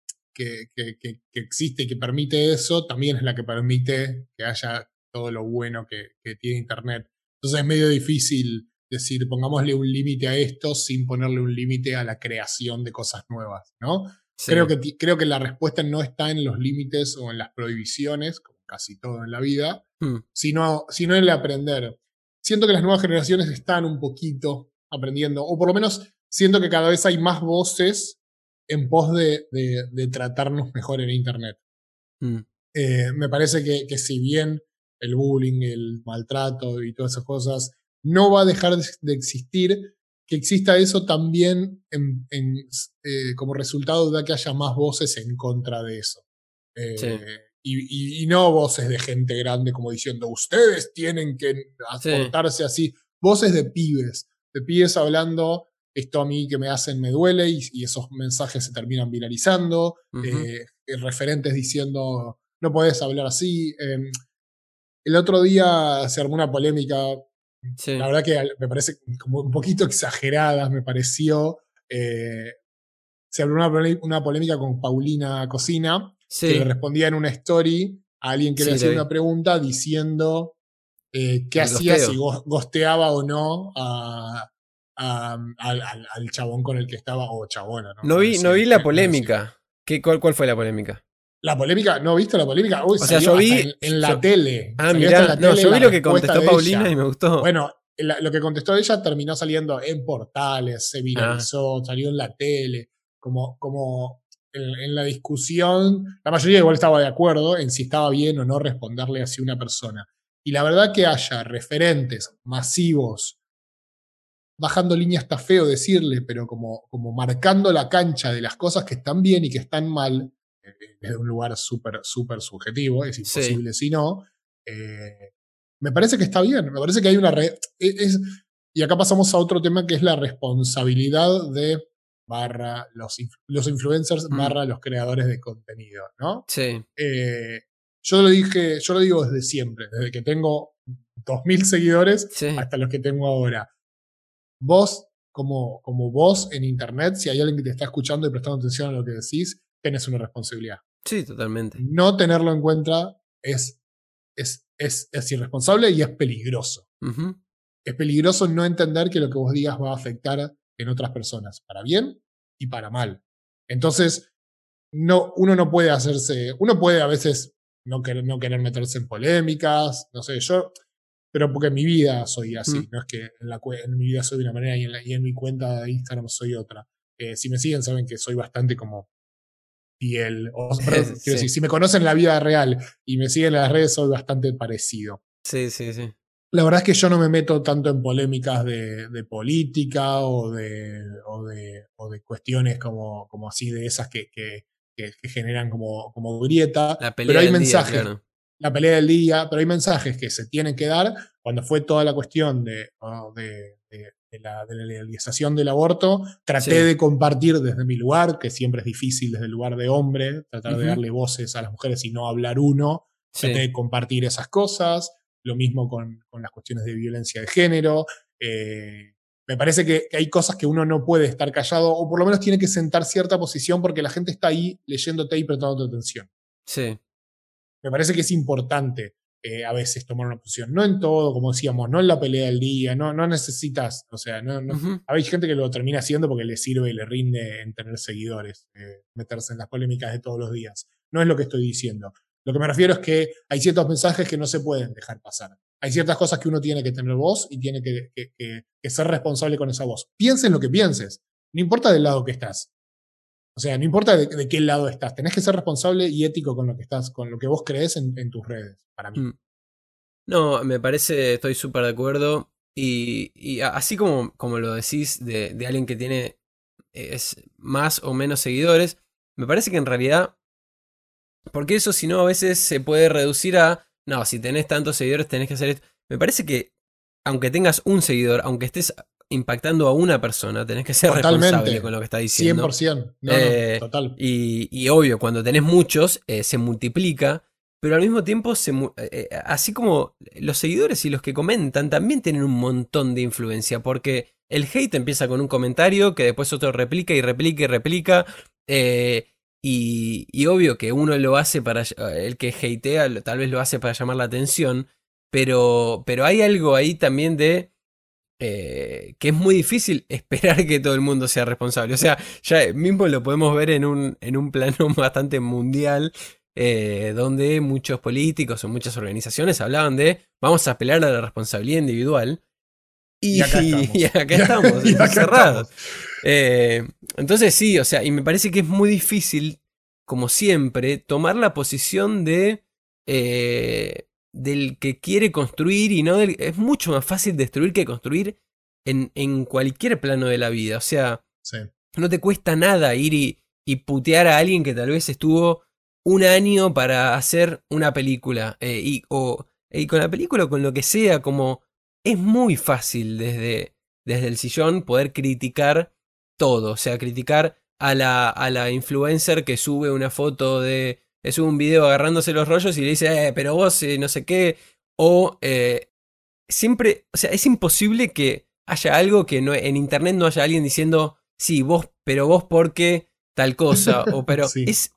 existe y que permite eso, también es la que permite que haya todo lo bueno que, tiene Internet. Entonces es medio difícil decir, pongámosle un límite a esto sin ponerle un límite a la creación de cosas nuevas, ¿no? Creo, que, creo que la respuesta no está en los límites o en las prohibiciones, como casi todo en la vida, hmm. sino, sino en el aprender. Siento que las nuevas generaciones están un poquito aprendiendo, o por lo menos siento que cada vez hay más voces en pos de, de, tratarnos mejor en Internet. Hmm. Eh, me parece que, que, si bien el bullying, el maltrato y todas esas cosas no va a dejar de existir, que exista eso también en, eh, como resultado de que haya más voces en contra de eso. Eh, y, no voces de gente grande como diciendo, ustedes tienen que aportarse así, voces de pibes, de pibes hablando, esto a mí que me hacen me duele y, esos mensajes se terminan viralizando, eh, referentes diciendo, no puedes hablar así. Em, el otro día se armó una polémica la verdad que me parece como un poquito exagerada, me pareció. Eh, se abrió una, polémica con Paulina Cocina, que le respondía en una story a alguien que le hacía una pregunta diciendo eh, qué hacía si gosteaba o no al, chabón con el que estaba, o chabona. No, vi, no vi la polémica. ¿Qué, cuál, ¿Cuál fue la polémica? La polémica, ¿no viste la polémica? o sea, yo vi. En, la tele. Ah, mira, no, yo vi lo que contestó Paulina y me gustó. Bueno, lo que contestó ella terminó saliendo en portales, se viralizó, ah. salió en la tele, como, como en, la discusión. La mayoría igual estaba de acuerdo en si estaba bien o no responderle así a una persona. Y la verdad que haya referentes masivos, bajando línea está feo decirle, pero como, como marcando la cancha de las cosas que están bien y que están mal, desde un lugar súper, súper subjetivo, es imposible si no. Eh, me parece que está bien, me parece que hay una... E, y acá pasamos a otro tema que es la responsabilidad de barra los, los influencers mm. barra los creadores de contenido, ¿no? Sí. Eh, yo lo dije, yo lo digo desde siempre, desde que tengo 2.000 seguidores hasta los que tengo ahora. Vos, como, como vos en Internet, si hay alguien que te está escuchando y prestando atención a lo que decís, tenés una responsabilidad. Sí, totalmente. No tenerlo en cuenta es, es, es, irresponsable y es peligroso. Es peligroso no entender que lo que vos digas va a afectar en otras personas, para bien y para mal. Entonces, no, uno no puede hacerse, uno puede a veces no querer, no querer meterse en polémicas, no sé, yo, pero porque en mi vida soy así, mm. no es que en, la, en, mi vida soy de una manera y en, y en mi cuenta de Instagram soy otra. Eh, si me siguen saben que soy bastante como piel. O, si me conocen en la vida real y me siguen en las redes, soy bastante parecido. Sí, sí, sí. La verdad es que yo no me meto tanto en polémicas de, política o de, o de, o de, cuestiones como, como así de esas que, que, generan como, como grieta. pero hay mensajes. La pelea del día, pero hay mensajes que se tienen que dar cuando fue toda la cuestión de, de de la, legalización del aborto, traté de compartir desde mi lugar, que siempre es difícil desde el lugar de hombre, tratar de darle voces a las mujeres y no hablar uno, traté de compartir esas cosas, lo mismo con, las cuestiones de violencia de género. Eh, me parece que, hay cosas que uno no puede estar callado, o por lo menos tiene que sentar cierta posición porque la gente está ahí leyéndote y prestando atención. Sí. Me parece que es importante eh, a veces tomar una posición. No en todo, como decíamos, no en la pelea del día, no, no necesitas, o sea, no, hay gente que lo termina haciendo porque le sirve y le rinde en tener seguidores, eh, meterse en las polémicas de todos los días. No es lo que estoy diciendo. Lo que me refiero es que hay ciertos mensajes que no se pueden dejar pasar. Hay ciertas cosas que uno tiene que tener voz y tiene que, ser responsable con esa voz. Pienses lo que pienses, no importa del lado que estás. O sea, no importa de, qué lado estás, tenés que ser responsable y ético con lo que estás, con lo que vos crees en, tus redes, para mí. Mm. No, me parece, estoy súper de acuerdo. Y, así como, como lo decís de, alguien que tiene es, más o menos seguidores, me parece que en realidad, porque eso si no a veces se puede reducir a, no, si tenés tantos seguidores tenés que hacer esto. Me parece que aunque tengas un seguidor, aunque estés impactando a una persona, tenés que ser Totalmente. responsable con lo que está diciendo. 100%. No, Eh, no, total. Y, y obvio, cuando tenés muchos, eh, se multiplica, pero al mismo tiempo, se, eh, así como los seguidores y los que comentan también tienen un montón de influencia, porque el hate empieza con un comentario que después otro replica y replica y replica. y, y obvio que uno lo hace para. El que hatea tal vez lo hace para llamar la atención. Pero, pero hay algo ahí también de. Eh, que es muy difícil esperar que todo el mundo sea responsable. O sea, ya mismo lo podemos ver en un, en un plano bastante mundial. eh, donde muchos políticos o muchas organizaciones hablaban de vamos a apelar a la responsabilidad individual. Y, Y acá estamos. y acá estamos, Y acá encerrados. estamos. Eh, entonces sí, o sea, y me parece que es muy difícil, como siempre, tomar la posición de del que quiere construir y no del... Es mucho más fácil destruir que construir en, en cualquier plano de la vida. O sea, Sí. no te cuesta nada ir y, y putear a alguien que tal vez estuvo un año para hacer una película. eh, y, o, y con la película o con lo que sea, como es muy fácil desde, desde el sillón poder criticar todo. O sea, criticar a la, a la influencer que sube una foto de. Sube un video agarrándose los rollos y le dice, eh, pero vos eh, no sé qué. O eh, siempre. O sea, es imposible que haya algo que no, en internet no haya alguien diciendo, sí, vos, pero vos porque tal cosa. O pero Sí. es.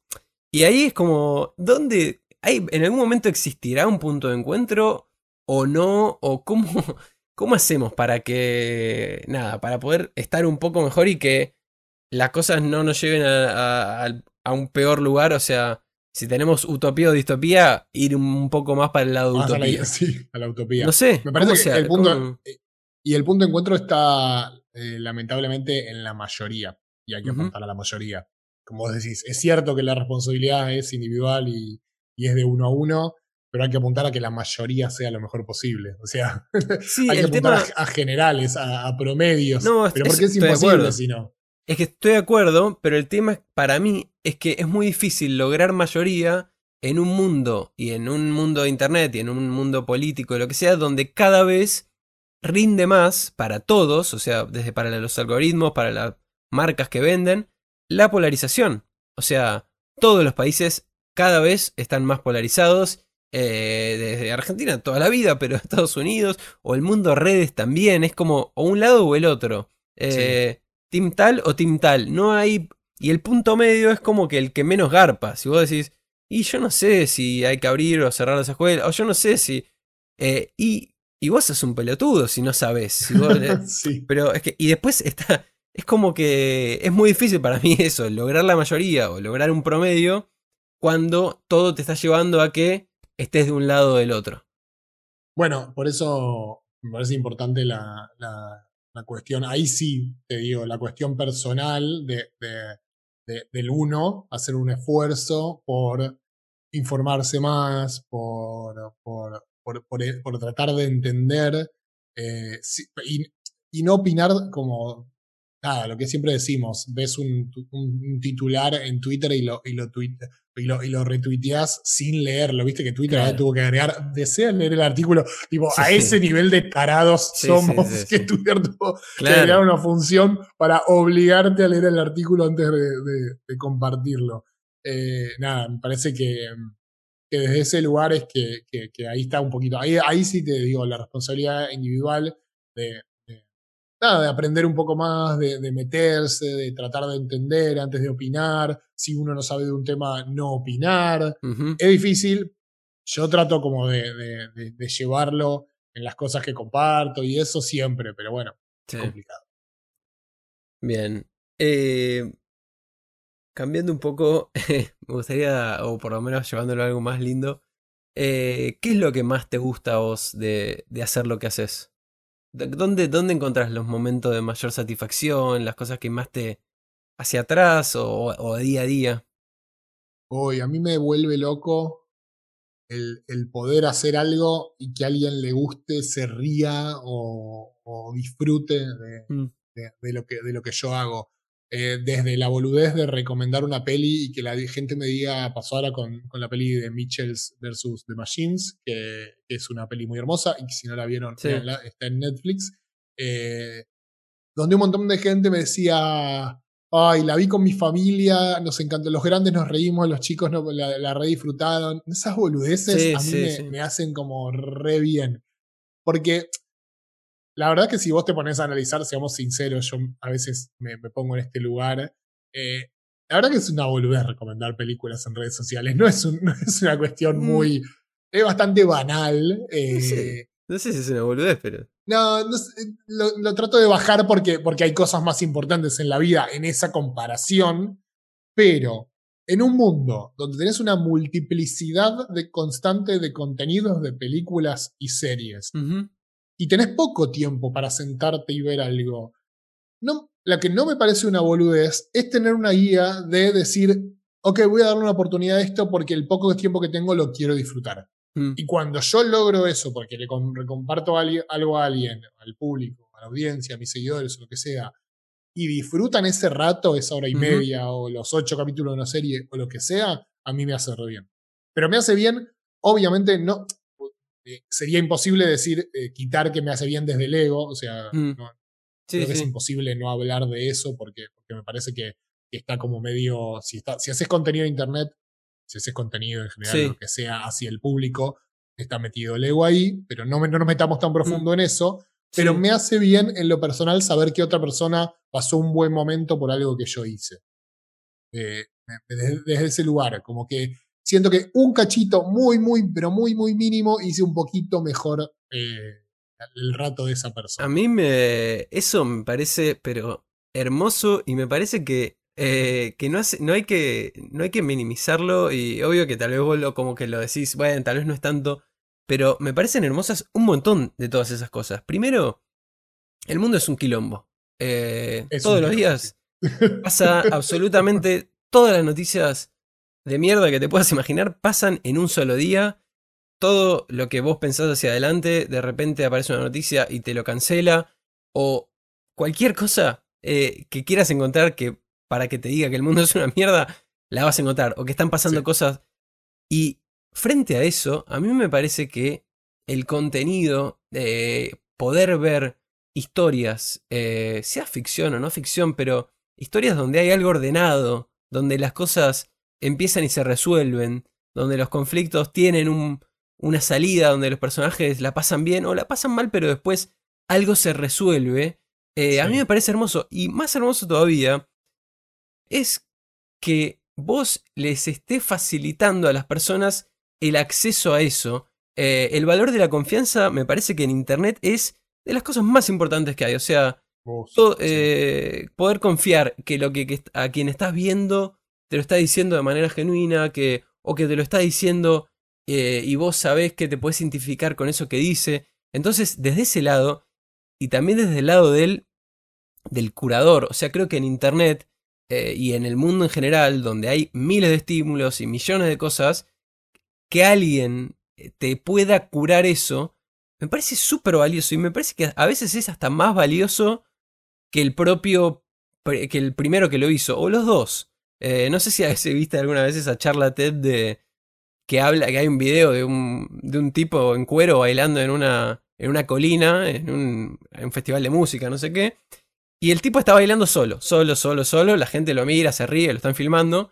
Y ahí es como. ¿Dónde? Hay, ¿En algún momento existirá un punto de encuentro? ¿O no? ¿O cómo, cómo hacemos para que. Nada, para poder estar un poco mejor y que las cosas no nos lleven a, a un peor lugar? O sea, si tenemos utopía o distopía, ir un poco más para el lado de Más a la, utopía. sí, a la utopía. No sé. Me parece ¿cómo que sea? el punto, ¿Cómo? eh, y el punto de encuentro está eh, lamentablemente en la mayoría, y hay que apuntar a la mayoría. Como vos decís, es cierto que la responsabilidad es individual y, y es de uno a uno, pero hay que apuntar a que la mayoría sea lo mejor posible. O sea, Sí, hay que apuntar tema. a, a generales, a, a promedios. No, pero es- porque es imposible si no. Es que estoy de acuerdo, pero el tema para mí es que es muy difícil lograr mayoría en un mundo y en un mundo de internet y en un mundo político, lo que sea, donde cada vez rinde más para todos, o sea, desde para los algoritmos, para las marcas que venden, la polarización. O sea, todos los países cada vez están más polarizados. eh, desde Argentina toda la vida, pero Estados Unidos o el mundo redes también, es como o un lado o el otro. Eh, Team tal o team tal. No hay. Y el punto medio es como que el que menos garpa. Si vos decís, y yo no sé si hay que abrir o cerrar las escuelas, o yo no sé si. eh, y, y vos sos un pelotudo si no sabés. Si vos, sí. pero es que. Y después está. Es como que es muy difícil para mí eso, lograr la mayoría o lograr un promedio cuando todo te está llevando a que estés de un lado o del otro. Bueno, por eso me parece importante la, la- la cuestión, ahí sí te digo, la cuestión personal de, de- de- del uno, hacer un esfuerzo por informarse más, por, por, por, por- por tratar de entender eh, y no opinar como, nada, lo que siempre decimos, ves un, tu- un- un titular en Twitter y lo, y lo, tuit- y lo, y lo retuiteás sin leerlo, viste que Twitter Claro. tuvo que agregar, desean leer el artículo, tipo, Sí, a sí. ese nivel de tarados Sí, somos que. Twitter tuvo que agregar una función para obligarte a leer el artículo antes de, de- de compartirlo. Eh, nada, me parece que, que desde ese lugar es que, que- que ahí está un poquito. Ahí, ahí sí te digo, la responsabilidad individual de- nada, de aprender un poco más, de, de meterse, de tratar de entender antes de opinar. Si uno no sabe de un tema, no opinar. Es difícil. Yo trato como de, de- de- de llevarlo en las cosas que comparto y eso siempre, pero bueno, Sí. es complicado. Bien. Eh, cambiando un poco, me gustaría, o por lo menos llevándolo a algo más lindo, eh, ¿qué es lo que más te gusta a vos de hacer lo que haces? ¿Dó- ¿Dónde, ¿Dónde encontrás los momentos de mayor satisfacción, las cosas que más te hacia atrás o, o día a día? Hoy a mí me vuelve loco el, el poder hacer algo y que a alguien le guste, se ría o, o disfrute de, Mm. de- de lo, que, de lo que yo hago. Eh, desde la boludez de recomendar una peli y que la gente me diga, pasó ahora con, con la peli de Mitchells vs. The Machines, que, que es una peli muy hermosa y que si no la vieron, Sí. véanla, está en Netflix. Eh, donde un montón de gente me decía, ay, la vi con mi familia, nos encantó, los grandes nos reímos, los chicos no, la, la re disfrutaron. Esas boludeces a mí me, me, hacen como re bien. Porque la verdad que si vos te pones a analizar, seamos sinceros, yo a veces me, me pongo en este lugar. Eh, la verdad que es una boludez recomendar películas en redes sociales. No es, un, no es una cuestión mm. muy. Es bastante banal. Eh, no sé si es una boludez, pero. No, lo, trato de bajar porque, porque hay cosas más importantes en la vida en esa comparación, pero en un mundo donde tenés una multiplicidad de constante de contenidos de películas y series, y tenés poco tiempo para sentarte y ver algo, no, la que no me parece una boludez es tener una guía de decir, ok, voy a darle una oportunidad a esto porque el poco tiempo que tengo lo quiero disfrutar. Mm. Y cuando yo logro eso, porque le comparto algo a alguien, al público, a la audiencia, a mis seguidores o lo que sea, y disfrutan ese rato, esa hora y media, o los ocho capítulos de una serie, o lo que sea, a mí me hace re bien. Pero me hace bien, obviamente, no. Eh, sería imposible decir, eh, quitar que me hace bien desde el ego, o sea, mm. creo que es imposible no hablar de eso, porque, porque me parece que, está como medio. Si, está, si haces contenido de internet, si ese contenido en general, lo que sea hacia el público, está metido el ego ahí, pero no, no nos metamos tan profundo mm. en eso. Pero me hace bien en lo personal saber que otra persona pasó un buen momento por algo que yo hice. Eh, desde, ese lugar, como que siento que un cachito muy, muy, pero muy, muy mínimo hice un poquito mejor eh, el rato de esa persona. A mí me. Eso me parece, pero hermoso y me parece que eh, que no, no, hay que no hay que minimizarlo y obvio que tal vez vos lo, como que lo decís, bueno, tal vez no es tanto, pero me parecen hermosas un montón de todas esas cosas. Primero, el mundo es un quilombo. Eh, todos los días pasa absolutamente todas las noticias de mierda que te puedas imaginar pasan en un solo día. Todo lo que vos pensás hacia adelante, de repente aparece una noticia y te lo cancela. O cualquier cosa eh, que quieras encontrar que para que te diga que el mundo es una mierda, la vas a encontrar. O que están pasando cosas. Y frente a eso, a mí me parece que el contenido, de poder ver historias, eh, sea ficción o no ficción, pero historias donde hay algo ordenado, donde las cosas empiezan y se resuelven, donde los conflictos tienen una salida, donde los personajes la pasan bien o la pasan mal, pero después algo se resuelve. Eh, a mí me parece hermoso. Y más hermoso todavía es que vos les estés facilitando a las personas el acceso a eso. Eh, el valor de la confianza me parece que en Internet es de las cosas más importantes que hay. O sea, eh, poder confiar que lo que, a quien estás viendo te lo está diciendo de manera genuina, que, o que te lo está diciendo eh, y vos sabés que te puedes identificar con eso que dice. Entonces, desde ese lado, y también desde el lado del, del curador, o sea, creo que en Internet eh, y en el mundo en general, donde hay miles de estímulos y millones de cosas, que alguien eh, te pueda curar eso, me parece súper valioso y me parece que a veces es hasta más valioso que el propio, que el primero que lo hizo, o los dos. Eh, no sé si has viste alguna vez esa charla TED de que habla, que hay un video de un, de un tipo en cuero bailando en una, en una colina, en un, en un festival de música, no sé qué, y el tipo está bailando solo, solo, solo, solo. La gente lo mira, se ríe, lo están filmando.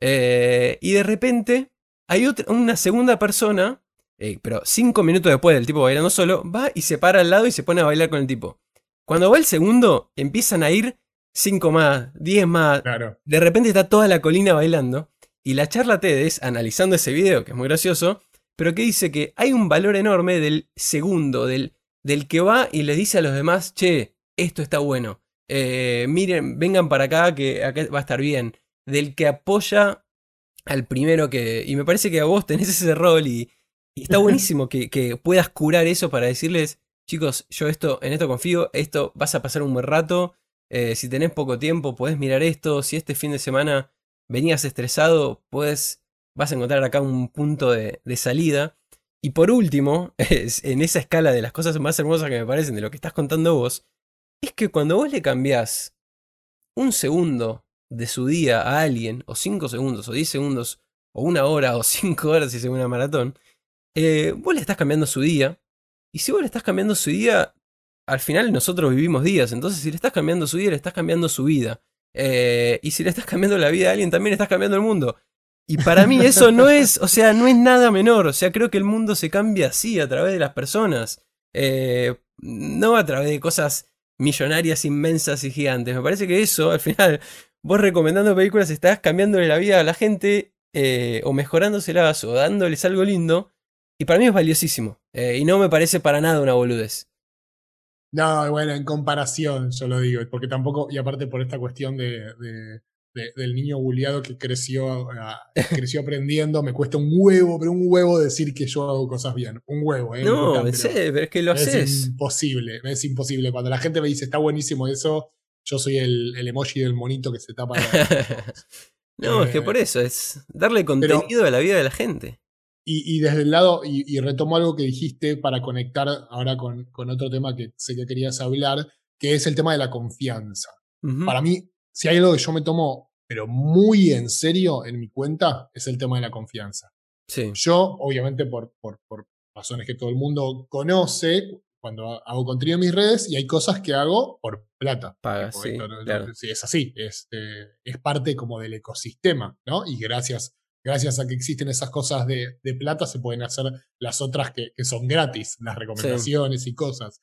Eh, y de repente hay otra, una segunda persona, eh, pero cinco minutos después del tipo bailando solo, va y se para al lado y se pone a bailar con el tipo. Cuando va el segundo, empiezan a ir cinco más, diez más. De repente está toda la colina bailando. Y la charla TED es analizando ese video, que es muy gracioso, pero que dice que hay un valor enorme del segundo, del, del que va y le dice a los demás, che, esto está bueno. Eh, miren, vengan para acá que acá va a estar bien. Del que apoya al primero que... Y me parece que a vos tenés ese rol y, está buenísimo que, puedas curar eso para decirles, chicos, yo esto, en esto confío, esto vas a pasar un buen rato. Eh, si tenés poco tiempo, podés mirar esto. Si este fin de semana venías estresado, puedes, vas a encontrar acá un punto de, salida. Y por último, en esa escala de las cosas más hermosas que me parecen de lo que estás contando vos, es que cuando vos le cambiás un segundo de su día a alguien, o cinco segundos, o diez segundos, o una hora, o cinco horas si es una maratón, eh, vos le estás cambiando su día. Y si vos le estás cambiando su día, al final nosotros vivimos días, entonces si le estás cambiando su día, le estás cambiando su vida. Eh, y si le estás cambiando la vida a alguien, también estás cambiando el mundo. Y para mí eso no es, o sea, no es nada menor. O sea, creo que el mundo se cambia así, a través de las personas. Eh, no a través de cosas millonarias, inmensas y gigantes. Me parece que eso, al final, vos recomendando películas, estás cambiándole la vida a la gente, eh, o mejorándoselas, o dándoles algo lindo. Y para mí es valiosísimo. y no me parece para nada una boludez. No, bueno, en comparación, yo lo digo, porque tampoco, y aparte por esta cuestión de, del niño bulliado que creció, ah, creció aprendiendo, me cuesta un huevo, pero un huevo decir que yo hago cosas bien. Un huevo, ¿eh? No, pero es que lo haces. Es imposible, es imposible. Cuando la gente me dice, está buenísimo eso, yo soy el, emoji del monito que se tapa. no, es que por eh, eso, es darle contenido a la vida de la gente. Y, desde el lado, y, retomo algo que dijiste para conectar ahora con, con, otro tema que sé que querías hablar, que es el tema de la confianza. Para mí, si hay algo que yo me tomo, pero muy en serio en mi cuenta, es el tema de la confianza. Sí. Yo, obviamente, por, por, por razones que todo el mundo conoce, cuando hago contenido en mis redes y hay cosas que hago por plata. Paga, sí, es así, es, eh, es parte como del ecosistema, ¿no? Y gracias gracias a que existen esas cosas de, plata, se pueden hacer las otras que, son gratis, las recomendaciones y cosas.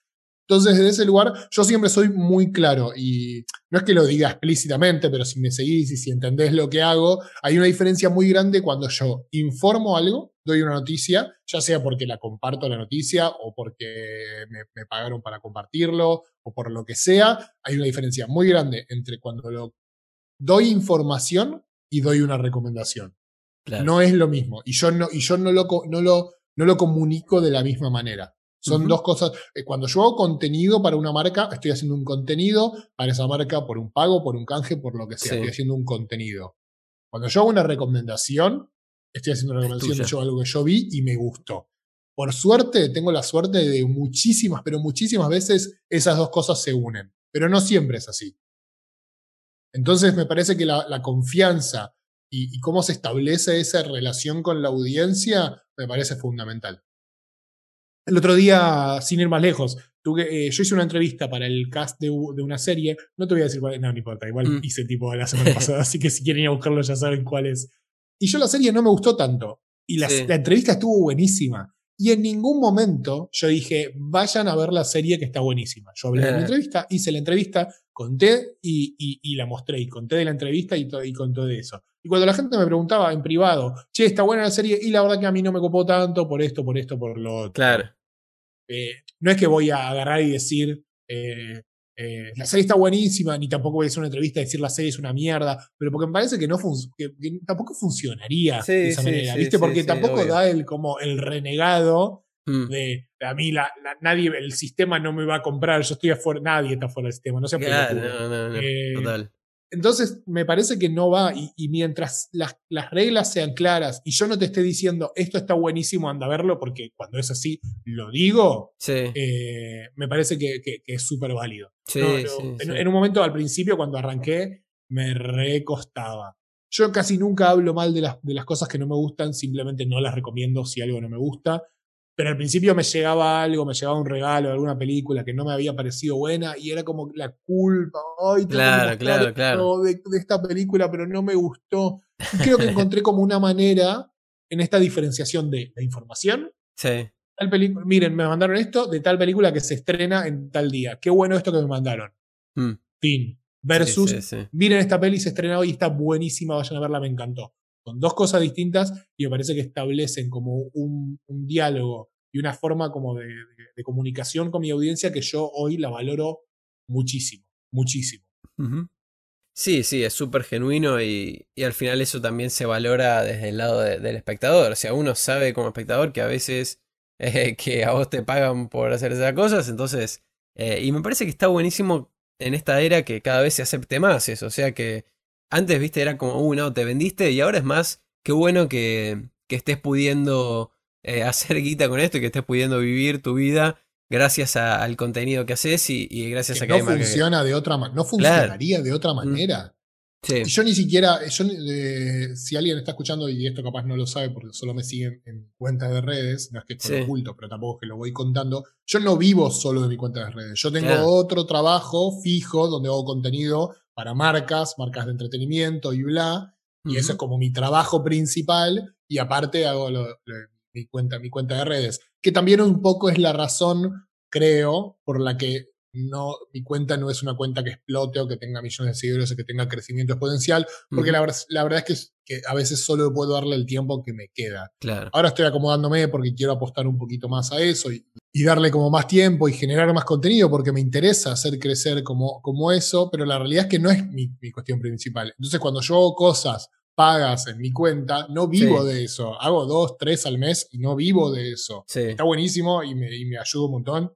Entonces, desde ese lugar, yo siempre soy muy claro y no es que lo diga explícitamente, pero si me seguís y si entendés lo que hago, hay una diferencia muy grande cuando yo informo algo, doy una noticia, ya sea porque la comparto la noticia o porque me, me pagaron para compartirlo o por lo que sea, hay una diferencia muy grande entre cuando lo doy información y doy una recomendación. No es lo mismo. Y yo no, y yo no, lo, no, lo, no lo comunico de la misma manera. Son dos cosas. Eh, cuando yo hago contenido para una marca, estoy haciendo un contenido para esa marca por un pago, por un canje, por lo que sea. Estoy haciendo un contenido. Cuando yo hago una recomendación, estoy haciendo una recomendación de algo que yo vi y me gustó. Por suerte, tengo la suerte de muchísimas, pero muchísimas veces esas dos cosas se unen. Pero no siempre es así. Entonces me parece que la, la confianza y, cómo se establece esa relación con la audiencia me parece fundamental. El otro día, sin ir más lejos, tuve, eh, yo hice una entrevista para el cast de, una serie. No te voy a decir cuál es, no, no importa, igual mm. hice tipo la semana pasada, así que si quieren ir a buscarlo ya saben cuál es. Y yo la serie no me gustó tanto. Y la entrevista estuvo buenísima. Y en ningún momento yo dije, vayan a ver la serie que está buenísima. Yo hablé de la eh. entrevista, hice la entrevista, conté y, la mostré. Y conté de la entrevista y, y conté de eso. Y cuando la gente me preguntaba en privado, che, está buena la serie, y la verdad que a mí no me copó tanto por esto, por esto, por lo otro. Claro. Eh, no es que voy a agarrar y decir, eh, eh, la serie está buenísima, ni tampoco voy a hacer una entrevista y decir la serie es una mierda, pero porque me parece que, no que, tampoco funcionaría de esa manera, ¿viste? porque tampoco da el, como el renegado mm. de a mí la, nadie, el sistema no me va a comprar, yo estoy afuera, nadie está fuera del sistema, no sé claro, no, no, no, eh, total. Entonces, me parece que no va, y, mientras las, las, reglas sean claras y yo no te esté diciendo esto está buenísimo, anda a verlo, porque cuando es así lo digo, eh, me parece que, es súper válido. en, un momento al principio, cuando arranqué, me recostaba. Yo casi nunca hablo mal de las, de las cosas que no me gustan, simplemente no las recomiendo si algo no me gusta. Pero al principio me llegaba algo, me llegaba un regalo de alguna película que no me había parecido buena y era como la culpa, ay, claro, claro, claro. De, esta película, pero no me gustó. Y creo que encontré como una manera en esta diferenciación de la información. Sí. Tal miren, me mandaron esto de tal película que se estrena en tal día. Qué bueno esto que me mandaron. Mm. Fin. Versus, miren esta peli, se estrena hoy y está buenísima, vayan a verla, me encantó. Son dos cosas distintas y me parece que establecen como un, diálogo y una forma como de, comunicación con mi audiencia que yo hoy la valoro muchísimo, muchísimo. Sí, sí, es súper genuino y, al final eso también se valora desde el lado del espectador. O sea, uno sabe como espectador que a veces eh, que a vos te pagan por hacer esas cosas, entonces... Eh, y me parece que está buenísimo en esta era que cada vez se acepte más eso. O sea que antes, viste, era como, uh, no, te vendiste y ahora es más, qué bueno que, que estés pudiendo eh, hacer guita con esto y que estés pudiendo vivir tu vida gracias al contenido que haces y, gracias a que no funciona de otra no funcionaría de otra mm. manera. yo ni siquiera, yo, eh, si alguien está escuchando y esto capaz no lo sabe porque solo me siguen en cuentas de redes, no es que esto lo oculto, pero tampoco es que lo voy contando, yo no vivo solo de mi cuenta de redes. Yo tengo otro trabajo fijo donde hago contenido para marcas, marcas de entretenimiento y bla, y eso es como mi trabajo principal y aparte hago mi, cuenta, mi cuenta de redes, que también un poco es la razón, creo, por la que no, mi cuenta no es una cuenta que explote o que tenga millones de seguidores o que tenga crecimiento exponencial, porque la, verdad es que, a veces solo puedo darle el tiempo que me queda. Claro. Ahora estoy acomodándome porque quiero apostar un poquito más a eso y, darle como más tiempo y generar más contenido porque me interesa hacer crecer como, como eso, pero la realidad es que no es mi, cuestión principal. Entonces cuando yo hago cosas pagas en mi cuenta, no vivo de eso. Hago dos, tres al mes y no vivo de eso. Está buenísimo y me, y me ayuda un montón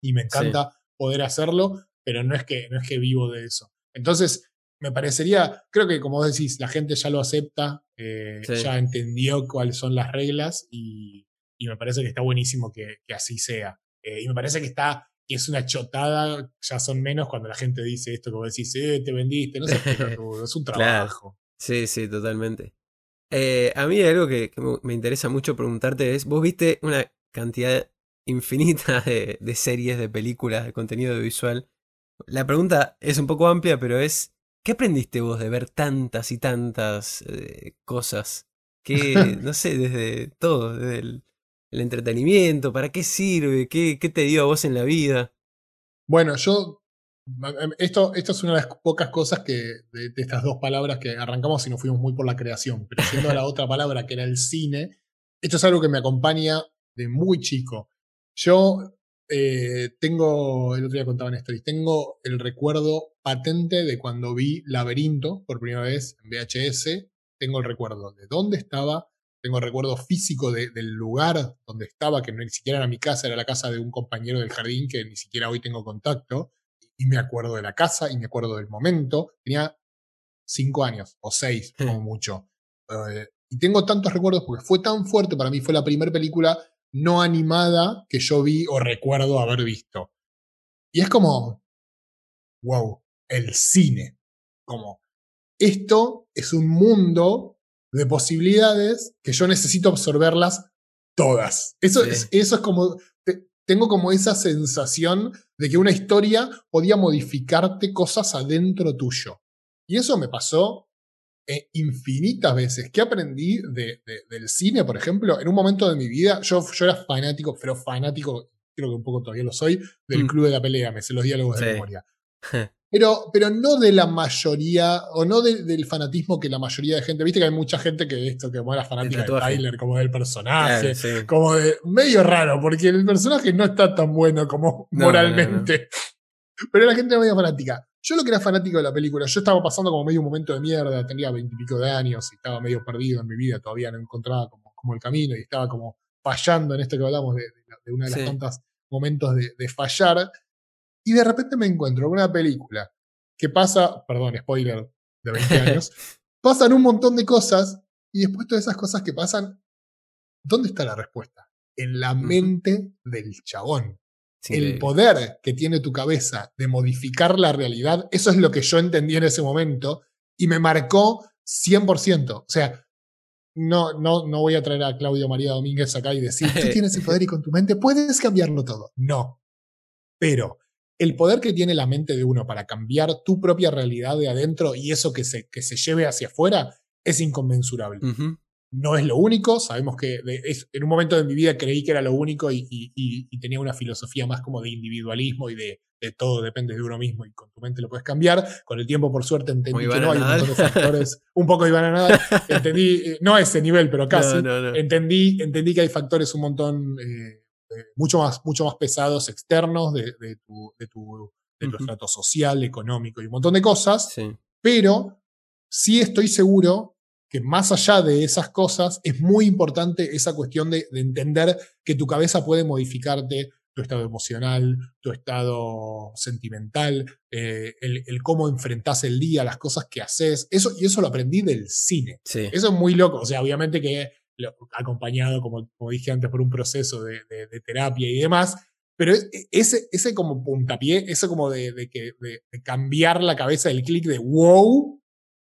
y me encanta poder hacerlo, pero no es que, no es que vivo de eso. Entonces, me parecería, creo que como decís, la gente ya lo acepta, eh, ya entendió cuáles son las reglas y, me parece que está buenísimo que, así sea. Eh, y me parece que está, que es una chotada, ya son menos cuando la gente dice esto que vos decís, eh, te vendiste, no sé, es un trabajo. Sí, sí, totalmente. Eh, a mí algo que, que, me interesa mucho preguntarte es, vos viste una cantidad infinita de, series, de películas, de contenido visual. La pregunta es un poco amplia, pero es, ¿qué aprendiste vos de ver tantas y tantas eh, cosas? Que, no sé, desde todo, desde el, entretenimiento, ¿para qué sirve? ¿Qué, ¿Qué, te dio a vos en la vida? Bueno, yo, em, esto, esto es una de las pocas cosas que, de, de estas dos palabras que arrancamos y nos fuimos muy por la creación, pero siendo la otra palabra que era el cine, esto es algo que me acompaña de muy chico. Yo eh, tengo, el otro día contaba en Stories, tengo el recuerdo patente de cuando vi Laberinto por primera vez en VHS. Tengo el recuerdo de dónde estaba, tengo el recuerdo físico del lugar donde estaba, que ni siquiera era mi casa, era la casa de un compañero del jardín que ni siquiera hoy tengo contacto. Y me acuerdo de la casa y me acuerdo del momento. Tenía cinco años o seis, como mucho. Eh, y tengo tantos recuerdos porque fue tan fuerte para mí, fue la primera película no animada que yo vi o recuerdo haber visto. Y es como, wow, el cine. Como, esto es un mundo de posibilidades que yo necesito absorberlas todas. Eso, es, eso es como, tengo como esa sensación de que una historia podía modificarte cosas adentro tuyo. Y eso me pasó eh, infinitas veces. ¿Qué aprendí de, del cine, por ejemplo? En un momento de mi vida, yo, yo era fanático, pero fanático, creo que un poco todavía lo soy, del mm. Club de la Pelea, me sé los diálogos de memoria. Pero, pero no de la mayoría, o no del fanatismo que la mayoría de gente, viste que hay mucha gente que esto, que era fanática de Tyler, como del personaje, como de medio raro, porque el personaje no está tan bueno como moralmente. Pero la gente era medio fanática. Yo lo que era fanático de la película, yo estaba pasando como medio un momento de mierda, tenía veintipico de años y estaba medio perdido en mi vida, todavía no encontraba como, como el camino y estaba como fallando en esto que hablamos de, de, una de las tantas momentos de, fallar. Y de repente me encuentro con una película que pasa, perdón, spoiler de 20 años, pasan un montón de cosas y después todas esas cosas que pasan, ¿dónde está la respuesta? En la mente del chabón el poder que tiene tu cabeza de modificar la realidad, eso es lo que yo entendí en ese momento y me marcó 100%. O sea, no, no, no voy a traer a Claudio María Domínguez acá y decir, tú tienes el poder y con tu mente puedes cambiarlo todo. No. Pero el poder que tiene la mente de uno para cambiar tu propia realidad de adentro y eso que se, que se lleve hacia afuera es inconmensurable. No es lo único, sabemos que en un momento de mi vida creí que era lo único y, tenía una filosofía más como de individualismo y de, todo depende de uno mismo y con tu mente lo puedes cambiar. Con el tiempo, por suerte, entendí que no hay un montón de factores, un poco iban a nada. Entendí, eh, no a ese nivel, pero casi. Entendí, entendí que hay factores un montón eh, eh, mucho, más, mucho más pesados externos de, tu, de tu, estrato social, económico y un montón de cosas. Pero sí estoy seguro que más allá de esas cosas es muy importante esa cuestión de, entender que tu cabeza puede modificarte tu estado emocional, tu estado sentimental, eh, el, cómo enfrentás el día, las cosas que haces. Eso, y eso lo aprendí del cine. Eso es muy loco. O sea, obviamente que acompañado, como, como dije antes, por un proceso de, terapia y demás. Pero ese, ese como puntapié, eso como de, de, cambiar la cabeza, el clic de wow,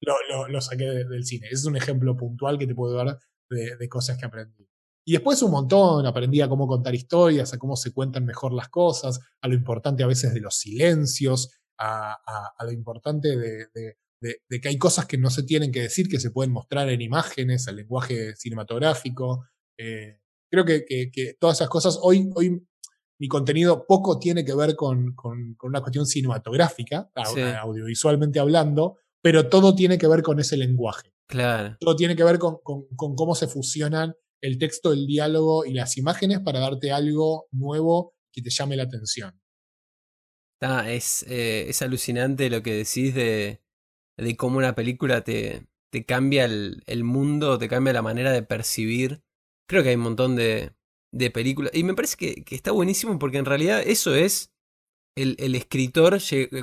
lo, saqué del cine. Ese es un ejemplo puntual que te puedo dar de, cosas que aprendí. Y después un montón, aprendí a cómo contar historias, a cómo se cuentan mejor las cosas, a lo importante a veces de los silencios, a, lo importante de, que hay cosas que no se tienen que decir, que se pueden mostrar en imágenes, al lenguaje cinematográfico. Eh, creo que, todas esas cosas, hoy, hoy mi contenido poco tiene que ver con, una cuestión cinematográfica, audiovisualmente hablando, pero todo tiene que ver con ese lenguaje. Claro. Todo tiene que ver con, cómo se fusionan el texto, el diálogo y las imágenes para darte algo nuevo que te llame la atención. es, eh, es alucinante lo que decís de, de cómo una película te, te cambia el, el, mundo, te cambia la manera de percibir. Creo que hay un montón de, de películas. Y me parece que, que, está buenísimo porque en realidad eso es el, el, escritor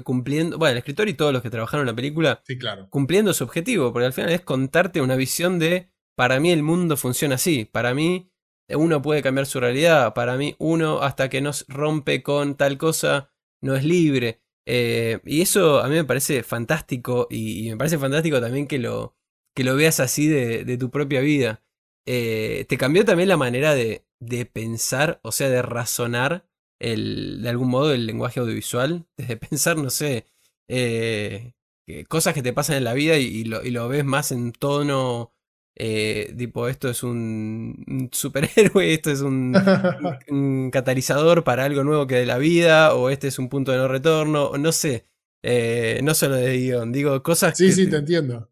cumpliendo. Bueno, el escritor y todos los que trabajaron en la película. Sí, claro. Cumpliendo su objetivo. Porque al final es contarte una visión de. Para mí el mundo funciona así. Para mí uno puede cambiar su realidad. Para mí uno hasta que no rompe con tal cosa no es libre. Eh, y eso a mí me parece fantástico. Y, me parece fantástico también que lo, que lo veas así de, de tu propia vida. Eh, te cambió también la manera de, de pensar, o sea, de razonar el, de algún modo el lenguaje audiovisual, desde pensar, no sé, eh, cosas que te pasan en la vida y, lo, y lo, ves más en tono, eh, tipo, esto es un, superhéroe, esto es un, un, catalizador para algo nuevo que de la vida, o este es un punto de no retorno, no sé, eh, no solo de guion, digo, cosas sí, Sí, te entiendo.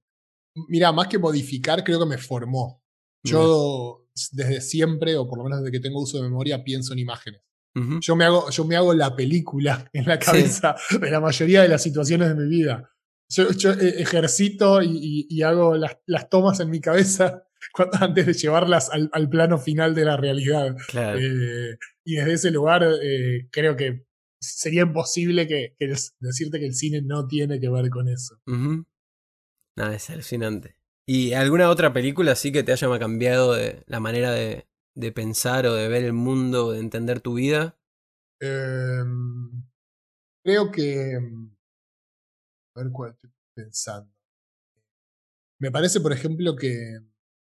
Mira, más que modificar, creo que me formó. Yo desde siempre, o por lo menos desde que tengo uso de memoria, pienso en imágenes. Yo, me hago, yo me hago la película en la cabeza de la mayoría de las situaciones de mi vida. Yo, eh, ejercito y, hago las, tomas en mi cabeza antes de llevarlas al, plano final de la realidad. Eh, y desde ese lugar eh, creo que sería imposible que, decirte que el cine no tiene que ver con eso. Nada, es alucinante. ¿Y alguna otra película así que te haya cambiado de la manera de, de pensar o de ver el mundo de entender tu vida? Em, creo que. A ver cuál estoy pensando. Me parece, por ejemplo, que,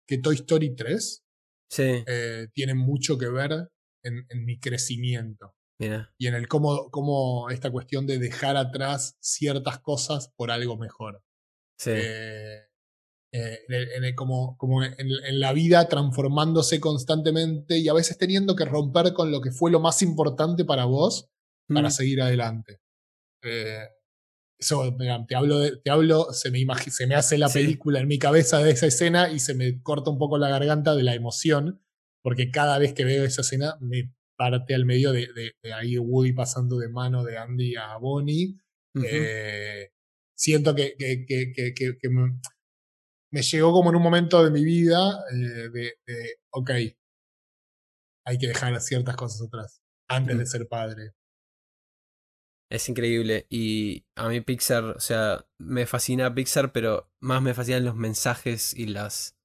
que Toy Story 3 sí. Eh, tiene mucho que ver en, en mi crecimiento. Mira. Y en el cómo, cómo, esta cuestión de dejar atrás ciertas cosas por algo mejor. Sí. Eh, eh, en, como, como en, la vida transformándose constantemente y a veces teniendo que romper con lo que fue lo más importante para vos para mm. seguir adelante. Eh, eso, te hablo, te hablo se, me se me hace la película en mi cabeza de esa escena y se me corta un poco la garganta de la emoción, porque cada vez que veo esa escena me parte al medio de, de, ahí Woody pasando de mano de Andy a Bonnie. Eh, siento que, que, que, que, que me llegó como en un momento de mi vida eh, de, ok, hay que dejar ciertas cosas atrás antes de ser padre. Es increíble. Y a mí Pixar, o sea, me fascina Pixar, pero más me fascinan los mensajes y las.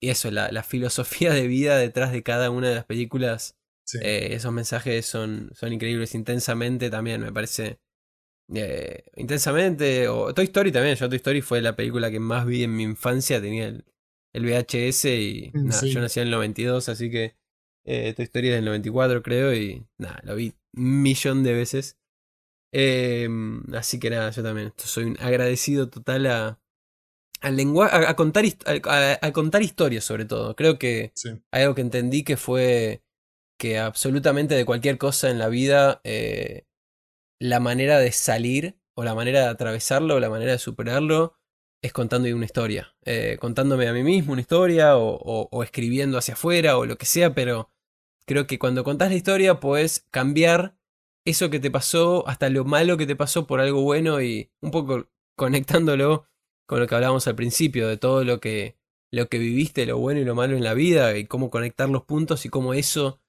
Y eso, la, la filosofía de vida detrás de cada una de las películas. Eh, esos mensajes son, son increíbles. Intensamente también, me parece eh, intensamente. O Toy Story también. Yo Toy Story fue la película que más vi en mi infancia. Tenía el, el VHS y mm, yo nací en el 92, así que eh, Toy Story es del 94 creo y nada, lo vi un millón de veces. Em, así que nada, yo también soy un agradecido total a, al lenguaje, a, contar, a, contar historias sobre todo. Creo que hay algo que entendí que fue que absolutamente de cualquier cosa en la vida eh, la manera de salir o la manera de atravesarlo o la manera de superarlo es contando una historia. Eh, contándome a mí mismo una historia o, escribiendo hacia afuera o lo que sea, pero creo que cuando contás la historia puedes cambiar eso que te pasó hasta lo malo que te pasó por algo bueno y un poco conectándolo con lo que hablábamos al principio de todo lo que lo que viviste, lo bueno y lo malo en la vida y cómo conectar los puntos y cómo eso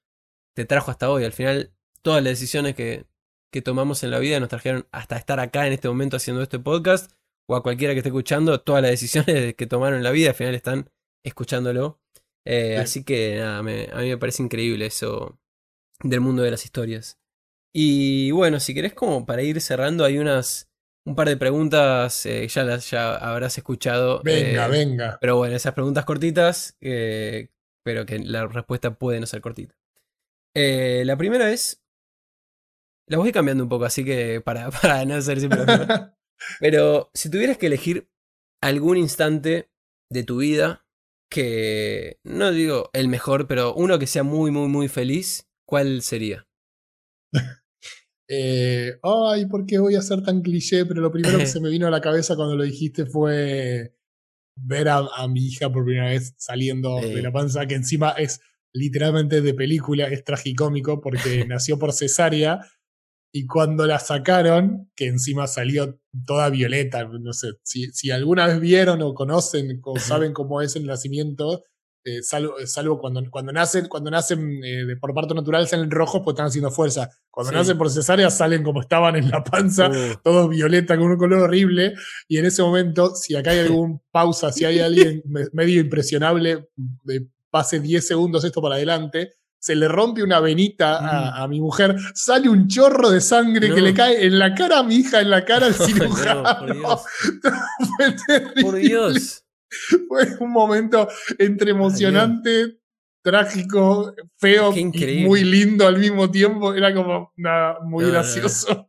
te trajo hasta hoy. Al final, todas las decisiones que, que tomamos en la vida nos trajeron hasta estar acá en este momento haciendo este podcast, o a cualquiera que esté escuchando, todas las decisiones que tomaron en la vida al final están escuchándolo. Eh, así que nada, a mí me parece increíble eso del mundo de las historias. Y bueno, si querés como para ir cerrando, hay unas, un par de preguntas, eh, ya las ya habrás escuchado. Venga, eh, venga. Pero bueno, esas preguntas cortitas, pero que la respuesta puede no ser cortita. La primera es. La voy cambiando un poco, así que para, para no ser siempre. Pero si tuvieras que elegir algún instante de tu vida que, no digo el mejor, pero uno que sea muy, muy, muy feliz, ¿cuál sería? Eh, ay, ¿por qué voy a ser tan cliché? Pero lo primero que se me vino a la cabeza cuando lo dijiste fue ver a, a mi hija por primera vez saliendo de la panza, que encima es literalmente de película, es tragicómico porque nació por cesárea y cuando la sacaron, que encima salió toda violeta, no sé, si, si alguna vez vieron o conocen o saben cómo es el nacimiento, eh, salvo, salvo cuando, cuando nacen, cuando nacen eh, por parto natural salen rojos pues están haciendo fuerza. Cuando Sí. nacen por cesárea salen como estaban en la panza, Uh, todos violeta con un color horrible. Y en ese momento, si acá hay algún pausa, si hay alguien me- medio impresionable, de pase 10 segundos esto para adelante, se le rompe una venita a, a mi mujer, sale un chorro de sangre que le cae en la cara a mi hija, en la cara al No, cirujano. por Dios. Fue por Dios. Fue un momento entre emocionante, trágico, feo y muy lindo al mismo tiempo. Era como nada, muy no. gracioso.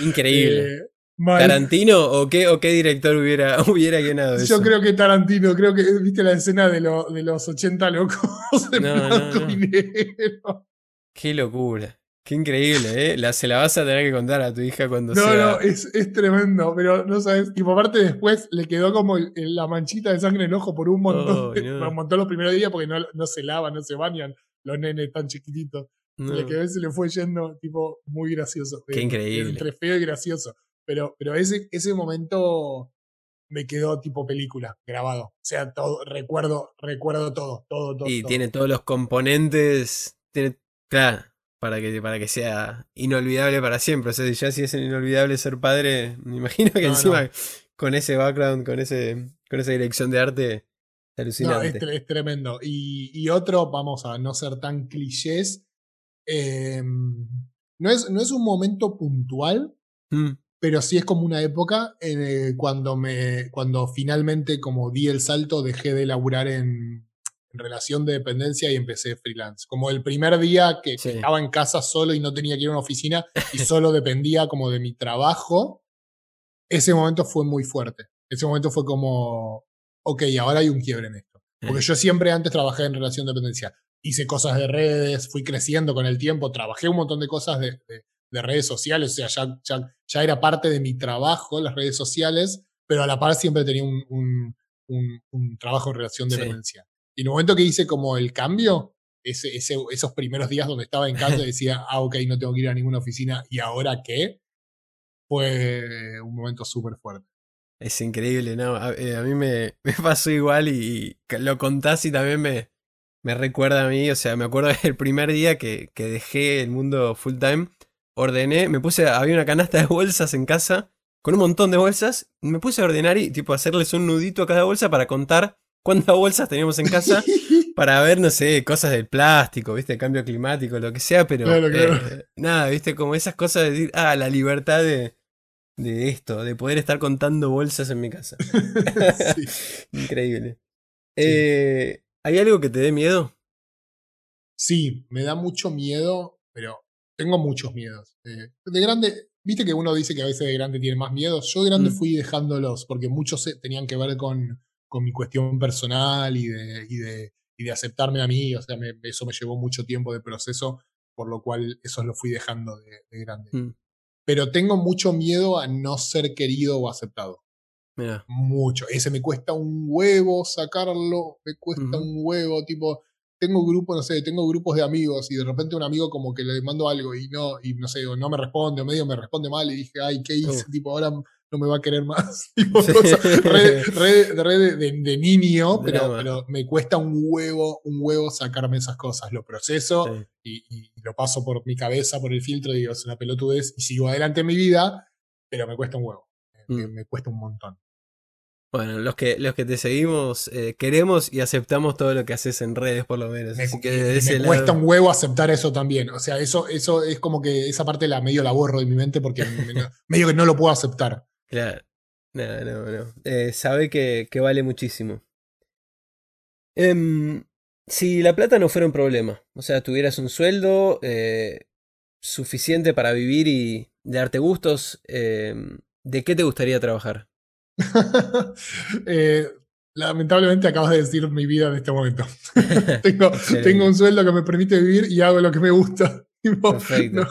Increíble. Eh, mal. ¿Tarantino o qué, o qué director hubiera, hubiera guionado eso? Yo creo que Tarantino, creo que viste la escena de, lo- de los 80 locos de No, no, blanco no. y negro. Qué locura. Qué increíble, ¿eh? La, se la vas a tener que contar a tu hija cuando No, sea. no, es, es tremendo, pero no sabes. Y por parte después le quedó como el- el- la manchita de sangre en el ojo por un montón. Ay, no. Un montón los primeros días porque no, no se lavan, no se bañan los nenes tan chiquititos. No. Le quedó se le fue yendo, tipo, muy gracioso. Qué Eh, increíble. Entre feo y gracioso. Pero, pero ese, ese momento me quedó tipo película, grabado. O sea, todo, recuerdo, recuerdo todo, todo, todo. Y todo. tiene todos los componentes. Tiene, claro, para que, para que sea inolvidable para siempre. O sea, ya si es inolvidable ser padre, me imagino que No, encima con ese background, con ese, con esa dirección de arte, es No, alucinante. es, tre- es tremendo. Y, y otro, vamos a no ser tan clichés. eh, no, es, no es un momento puntual, Mm, pero sí es como una época eh, cuando me cuando finalmente como di el salto dejé de laburar en, en relación de dependencia y empecé freelance. Como el primer día que, Sí. estaba en casa solo y no tenía que ir a una oficina y solo dependía como de mi trabajo ese momento fue muy fuerte. Ese momento fue como ok ahora hay un quiebre en esto. Porque yo siempre antes trabajé en relación de dependencia. Hice cosas de redes fui creciendo con el tiempo trabajé un montón de cosas de, de- de redes sociales, o sea, ya, ya, ya era parte de mi trabajo las redes sociales, pero a la par siempre tenía un, un, un- un trabajo en relación de Sí. dependencia. Y en el momento que hice como el cambio, ese, ese, esos primeros días donde estaba en casa y decía, ah, ok, no tengo que ir a ninguna oficina, ¿y ahora qué? Fue un momento súper fuerte. Es increíble, ¿no? A, eh, a mí me, me pasó igual y, y lo contás y también me, me recuerda a mí. O sea, me acuerdo del primer día que, que dejé el mundo full time. Ordené, me puse, había una canasta de bolsas en casa con un montón de bolsas. Me puse a ordenar y tipo hacerles un nudito a cada bolsa para contar cuántas bolsas teníamos en casa. para ver, no sé, cosas del plástico, ¿viste? Cambio climático, lo que sea, pero Claro, claro. eh, nada, ¿viste? Como esas cosas de decir, ah, la libertad de, de esto, de poder estar contando bolsas en mi casa. Sí. Increíble. Eh, ¿Hay algo que te dé miedo? Sí, me da mucho miedo, pero tengo muchos miedos. Eh, de grande, viste que uno dice que a veces de grande tiene más miedos. Yo de grande Mm. fui dejándolos, porque muchos tenían que ver con, con mi cuestión personal y de, y de, y de aceptarme a mí. O sea, me- eso me llevó mucho tiempo de proceso, por lo cual eso lo fui dejando de, de grande. Mm, Pero tengo mucho miedo a no ser querido o aceptado. mira, Mucho. Ese me cuesta un huevo sacarlo, me cuesta un huevo, tipo, tengo grupos, no sé, tengo grupos de amigos y de repente un amigo como que le mando algo y no, y no sé, o no me responde, o medio me responde mal y dije, ay, ¿qué hice? Uh. Tipo, ahora no me va a querer más. Tipo, Sí. cosas re, re- re de, de- de niño, pero, pero me cuesta un huevo, un huevo sacarme esas cosas. Lo proceso sí. y, y lo paso por mi cabeza, por el filtro, y digo, es una pelotudez y sigo adelante en mi vida, pero me cuesta un huevo. Me, Mm. me cuesta un montón. Bueno, los que, los que te seguimos eh, queremos y aceptamos todo lo que haces en redes, por lo menos. Me, Así que me cuesta un huevo aceptar eso también. O sea, eso, eso es como que esa parte la medio la borro de mi mente porque me- medio que no lo puedo aceptar. Claro. No, no, no. Eh, sabe que, que vale muchísimo. Em, si la plata no fuera un problema, o sea, tuvieras un sueldo eh, suficiente para vivir y darte gustos, em, ¿de qué te gustaría trabajar? Eh, lamentablemente acabas de decir mi vida en este momento. tengo, tengo, un sueldo que me permite vivir y hago lo que me gusta. Perfecto.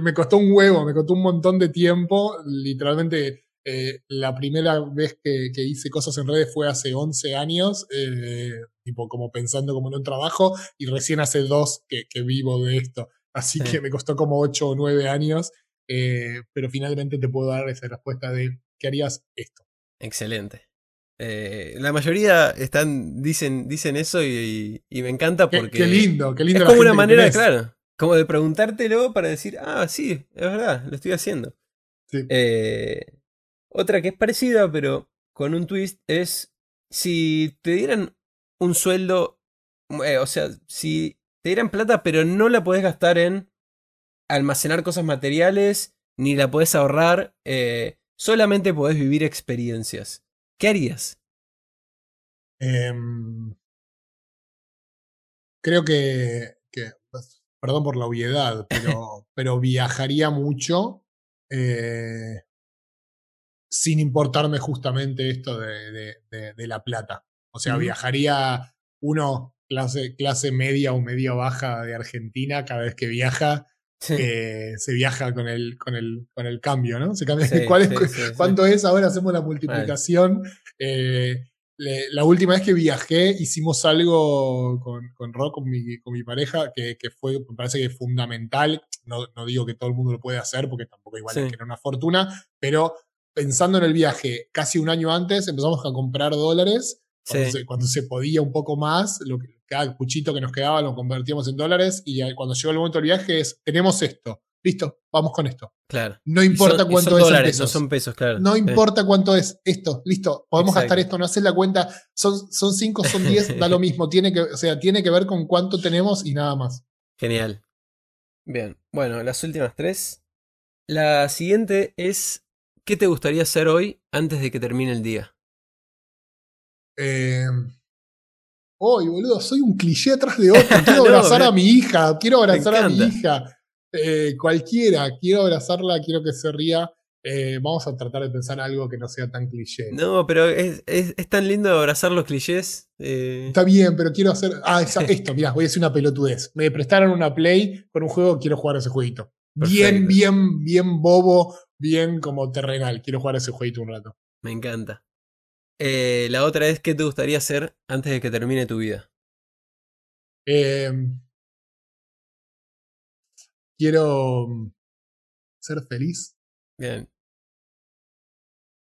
me costó un huevo, me costó un montón de tiempo. Literalmente eh, la primera vez que, hice cosas en redes fue hace 11 años, eh, tipo como pensando como en un trabajo, y recién hace dos que, vivo de esto. Así que me costó como 8 o 9 años, eh, pero finalmente te puedo dar esa respuesta de ¿qué harías esto? Excelente. la mayoría están, dicen, dicen eso y, me encanta porque... Qué, lindo, qué lindo. Es como una manera, claro, como de preguntártelo para decir, ah, sí, es verdad, lo estoy haciendo. Sí. Otra que es parecida, pero con un twist, es si te dieran un sueldo, eh, o sea, si te dieran plata, pero no la podés gastar en almacenar cosas materiales, ni la podés ahorrar, eh, solamente podés vivir experiencias. ¿Qué harías? Em, creo que, pues, perdón por la obviedad, pero, pero viajaría mucho. Eh, sin importarme justamente esto de, la plata. O sea, viajaría uno, clase, clase media o media baja de Argentina, cada vez que viaja, eh, se viaja con el, con el, con el cambio, ¿no? Se cambia, ¿cuál ¿Cuánto es? Ahora hacemos la multiplicación. Eh, la última vez que viajé hicimos algo con, con Rock, con mi, con mi pareja, que, fue, me parece que es fundamental. No, no, digo que todo el mundo lo puede hacer, porque tampoco igual es que era una fortuna, pero pensando en el viaje casi un año antes, empezamos a comprar dólares. Cuando, se, podía un poco más, lo que, cada puchito que nos quedaba lo convertíamos en dólares. Y cuando llegó el momento del viaje es: tenemos esto. Listo, vamos con esto. Claro. No importa cuánto es. Dólares, no son pesos, claro. No importa cuánto es. Esto, listo. Podemos gastar esto, no haces la cuenta. Son, son cinco, son diez, da lo mismo. Tiene que, o sea, tiene que ver con cuánto tenemos y nada más. Genial. Bien. Bueno, las últimas tres. La siguiente es ¿Qué te gustaría hacer hoy antes de que termine el día? Eh, hoy, boludo, soy un cliché atrás de otro. Quiero abrazar a mi hija, quiero abrazar a mi hija. Eh, cualquiera, quiero abrazarla, quiero que se ría. Eh, vamos a tratar de pensar algo que no sea tan cliché. No, pero es, tan lindo abrazar los clichés. Eh. Está bien, pero quiero hacer. Ah, esto, mirá, voy a decir una pelotudez. Me prestaron una Play con un juego, quiero jugar ese jueguito. Bien, bien, bien bobo, bien como terrenal. Quiero jugar ese jueguito un rato. Me encanta. Eh, la otra es, ¿qué te gustaría hacer antes de que termine tu vida? Em, quiero mm, ser feliz. Bien.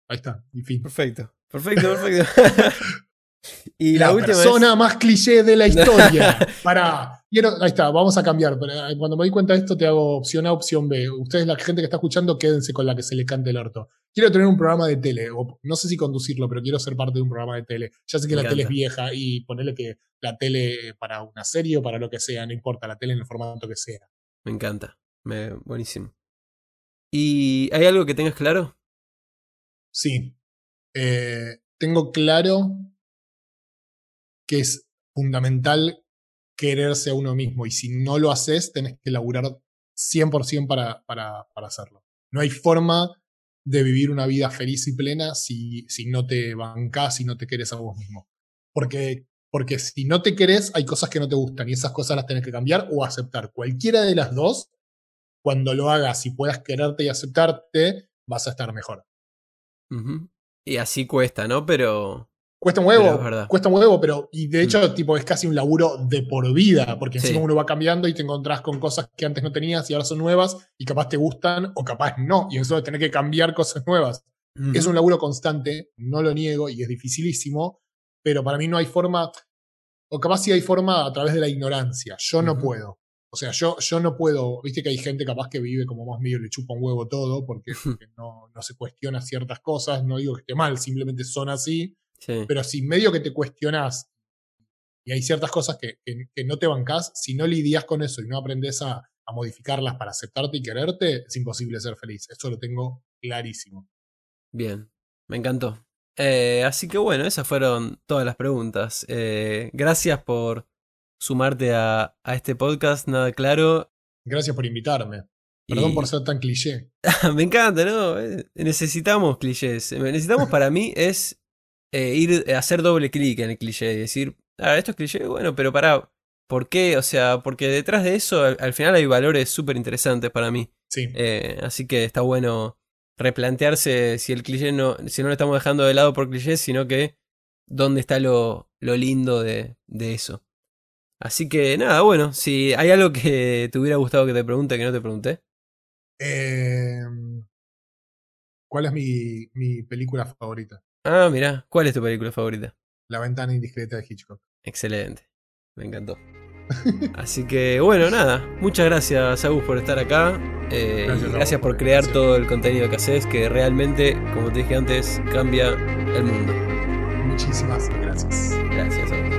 Ahí está, mi fin. Perfecto, perfecto, perfecto. Y la, persona más cliché de la historia. Para. Ahí está, vamos a cambiar. Eh, cuando me doy cuenta de esto, te hago opción A, opción B. Ustedes, la gente que está escuchando, quédense con la que se le cante el orto. Quiero tener un programa de tele, o no sé si conducirlo, pero quiero ser parte de un programa de tele. Ya sé que la tele es vieja y ponerle que la tele para una serie o para lo que sea, no importa, la tele en el formato que sea. Me encanta. Me, buenísimo. ¿Y hay algo que tengas claro? Sí. Eh, tengo claro que es fundamental quererse a uno mismo y si no lo haces, tenés que laburar 100% para, para, para hacerlo. No hay forma de vivir una vida feliz y plena si, si no te bancás, si no te querés a vos mismo. Porque, porque si no te querés, hay cosas que no te gustan y esas cosas las tenés que cambiar o aceptar. Cualquiera de las dos, cuando lo hagas y puedas quererte y aceptarte, vas a estar mejor. Y así cuesta, ¿no? Pero Cuesta un huevo, cuesta un huevo, pero y de mm. hecho tipo es casi un laburo de por vida, porque encima uno va cambiando y te encontrás con cosas que antes no tenías y ahora son nuevas y capaz te gustan o capaz no, y eso de tener que cambiar cosas nuevas. Es un laburo constante, no lo niego y es dificilísimo, pero para mí no hay forma, o capaz sí hay forma a través de la ignorancia, yo no puedo. O sea, yo, yo no puedo, viste que hay gente capaz que vive como más medio le chupa un huevo todo porque, no, no se cuestiona ciertas cosas, no digo que esté mal, simplemente son así pero si medio que te cuestionás y hay ciertas cosas que, no te bancás, si no lidias con eso y no aprendes a, modificarlas para aceptarte y quererte, es imposible ser feliz. Eso lo tengo clarísimo. Bien, me encantó. Eh, así que bueno, esas fueron todas las preguntas. Eh, gracias por sumarte a, a este podcast, nada claro. Gracias por invitarme. Perdón Y- por ser tan cliché. Me encanta, ¿no? Eh, Necesitamos clichés. Necesitamos para mí es eh, ir a hacer doble clic en el cliché y decir, ah, esto es cliché, bueno, pero para, ¿por qué? O sea, porque detrás de eso al, al final hay valores súper interesantes para mí. Sí. Eh, así que está bueno replantearse si el cliché no, si no lo estamos dejando de lado por cliché, sino que dónde está lo, lo lindo de, de eso. Así que nada, bueno, si hay algo que te hubiera gustado que te pregunte que no te pregunté. Eh, ¿Cuál es mi, mi película favorita? Ah, mirá, ¿cuál es tu película favorita? La ventana indiscreta de Hitchcock. Excelente, me encantó. Así que bueno, nada, muchas gracias Agus por estar acá. eh, Gracias y gracias por crear todo el contenido que haces, que realmente, como te dije antes, cambia el mundo. Muchísimas gracias. Gracias a vos.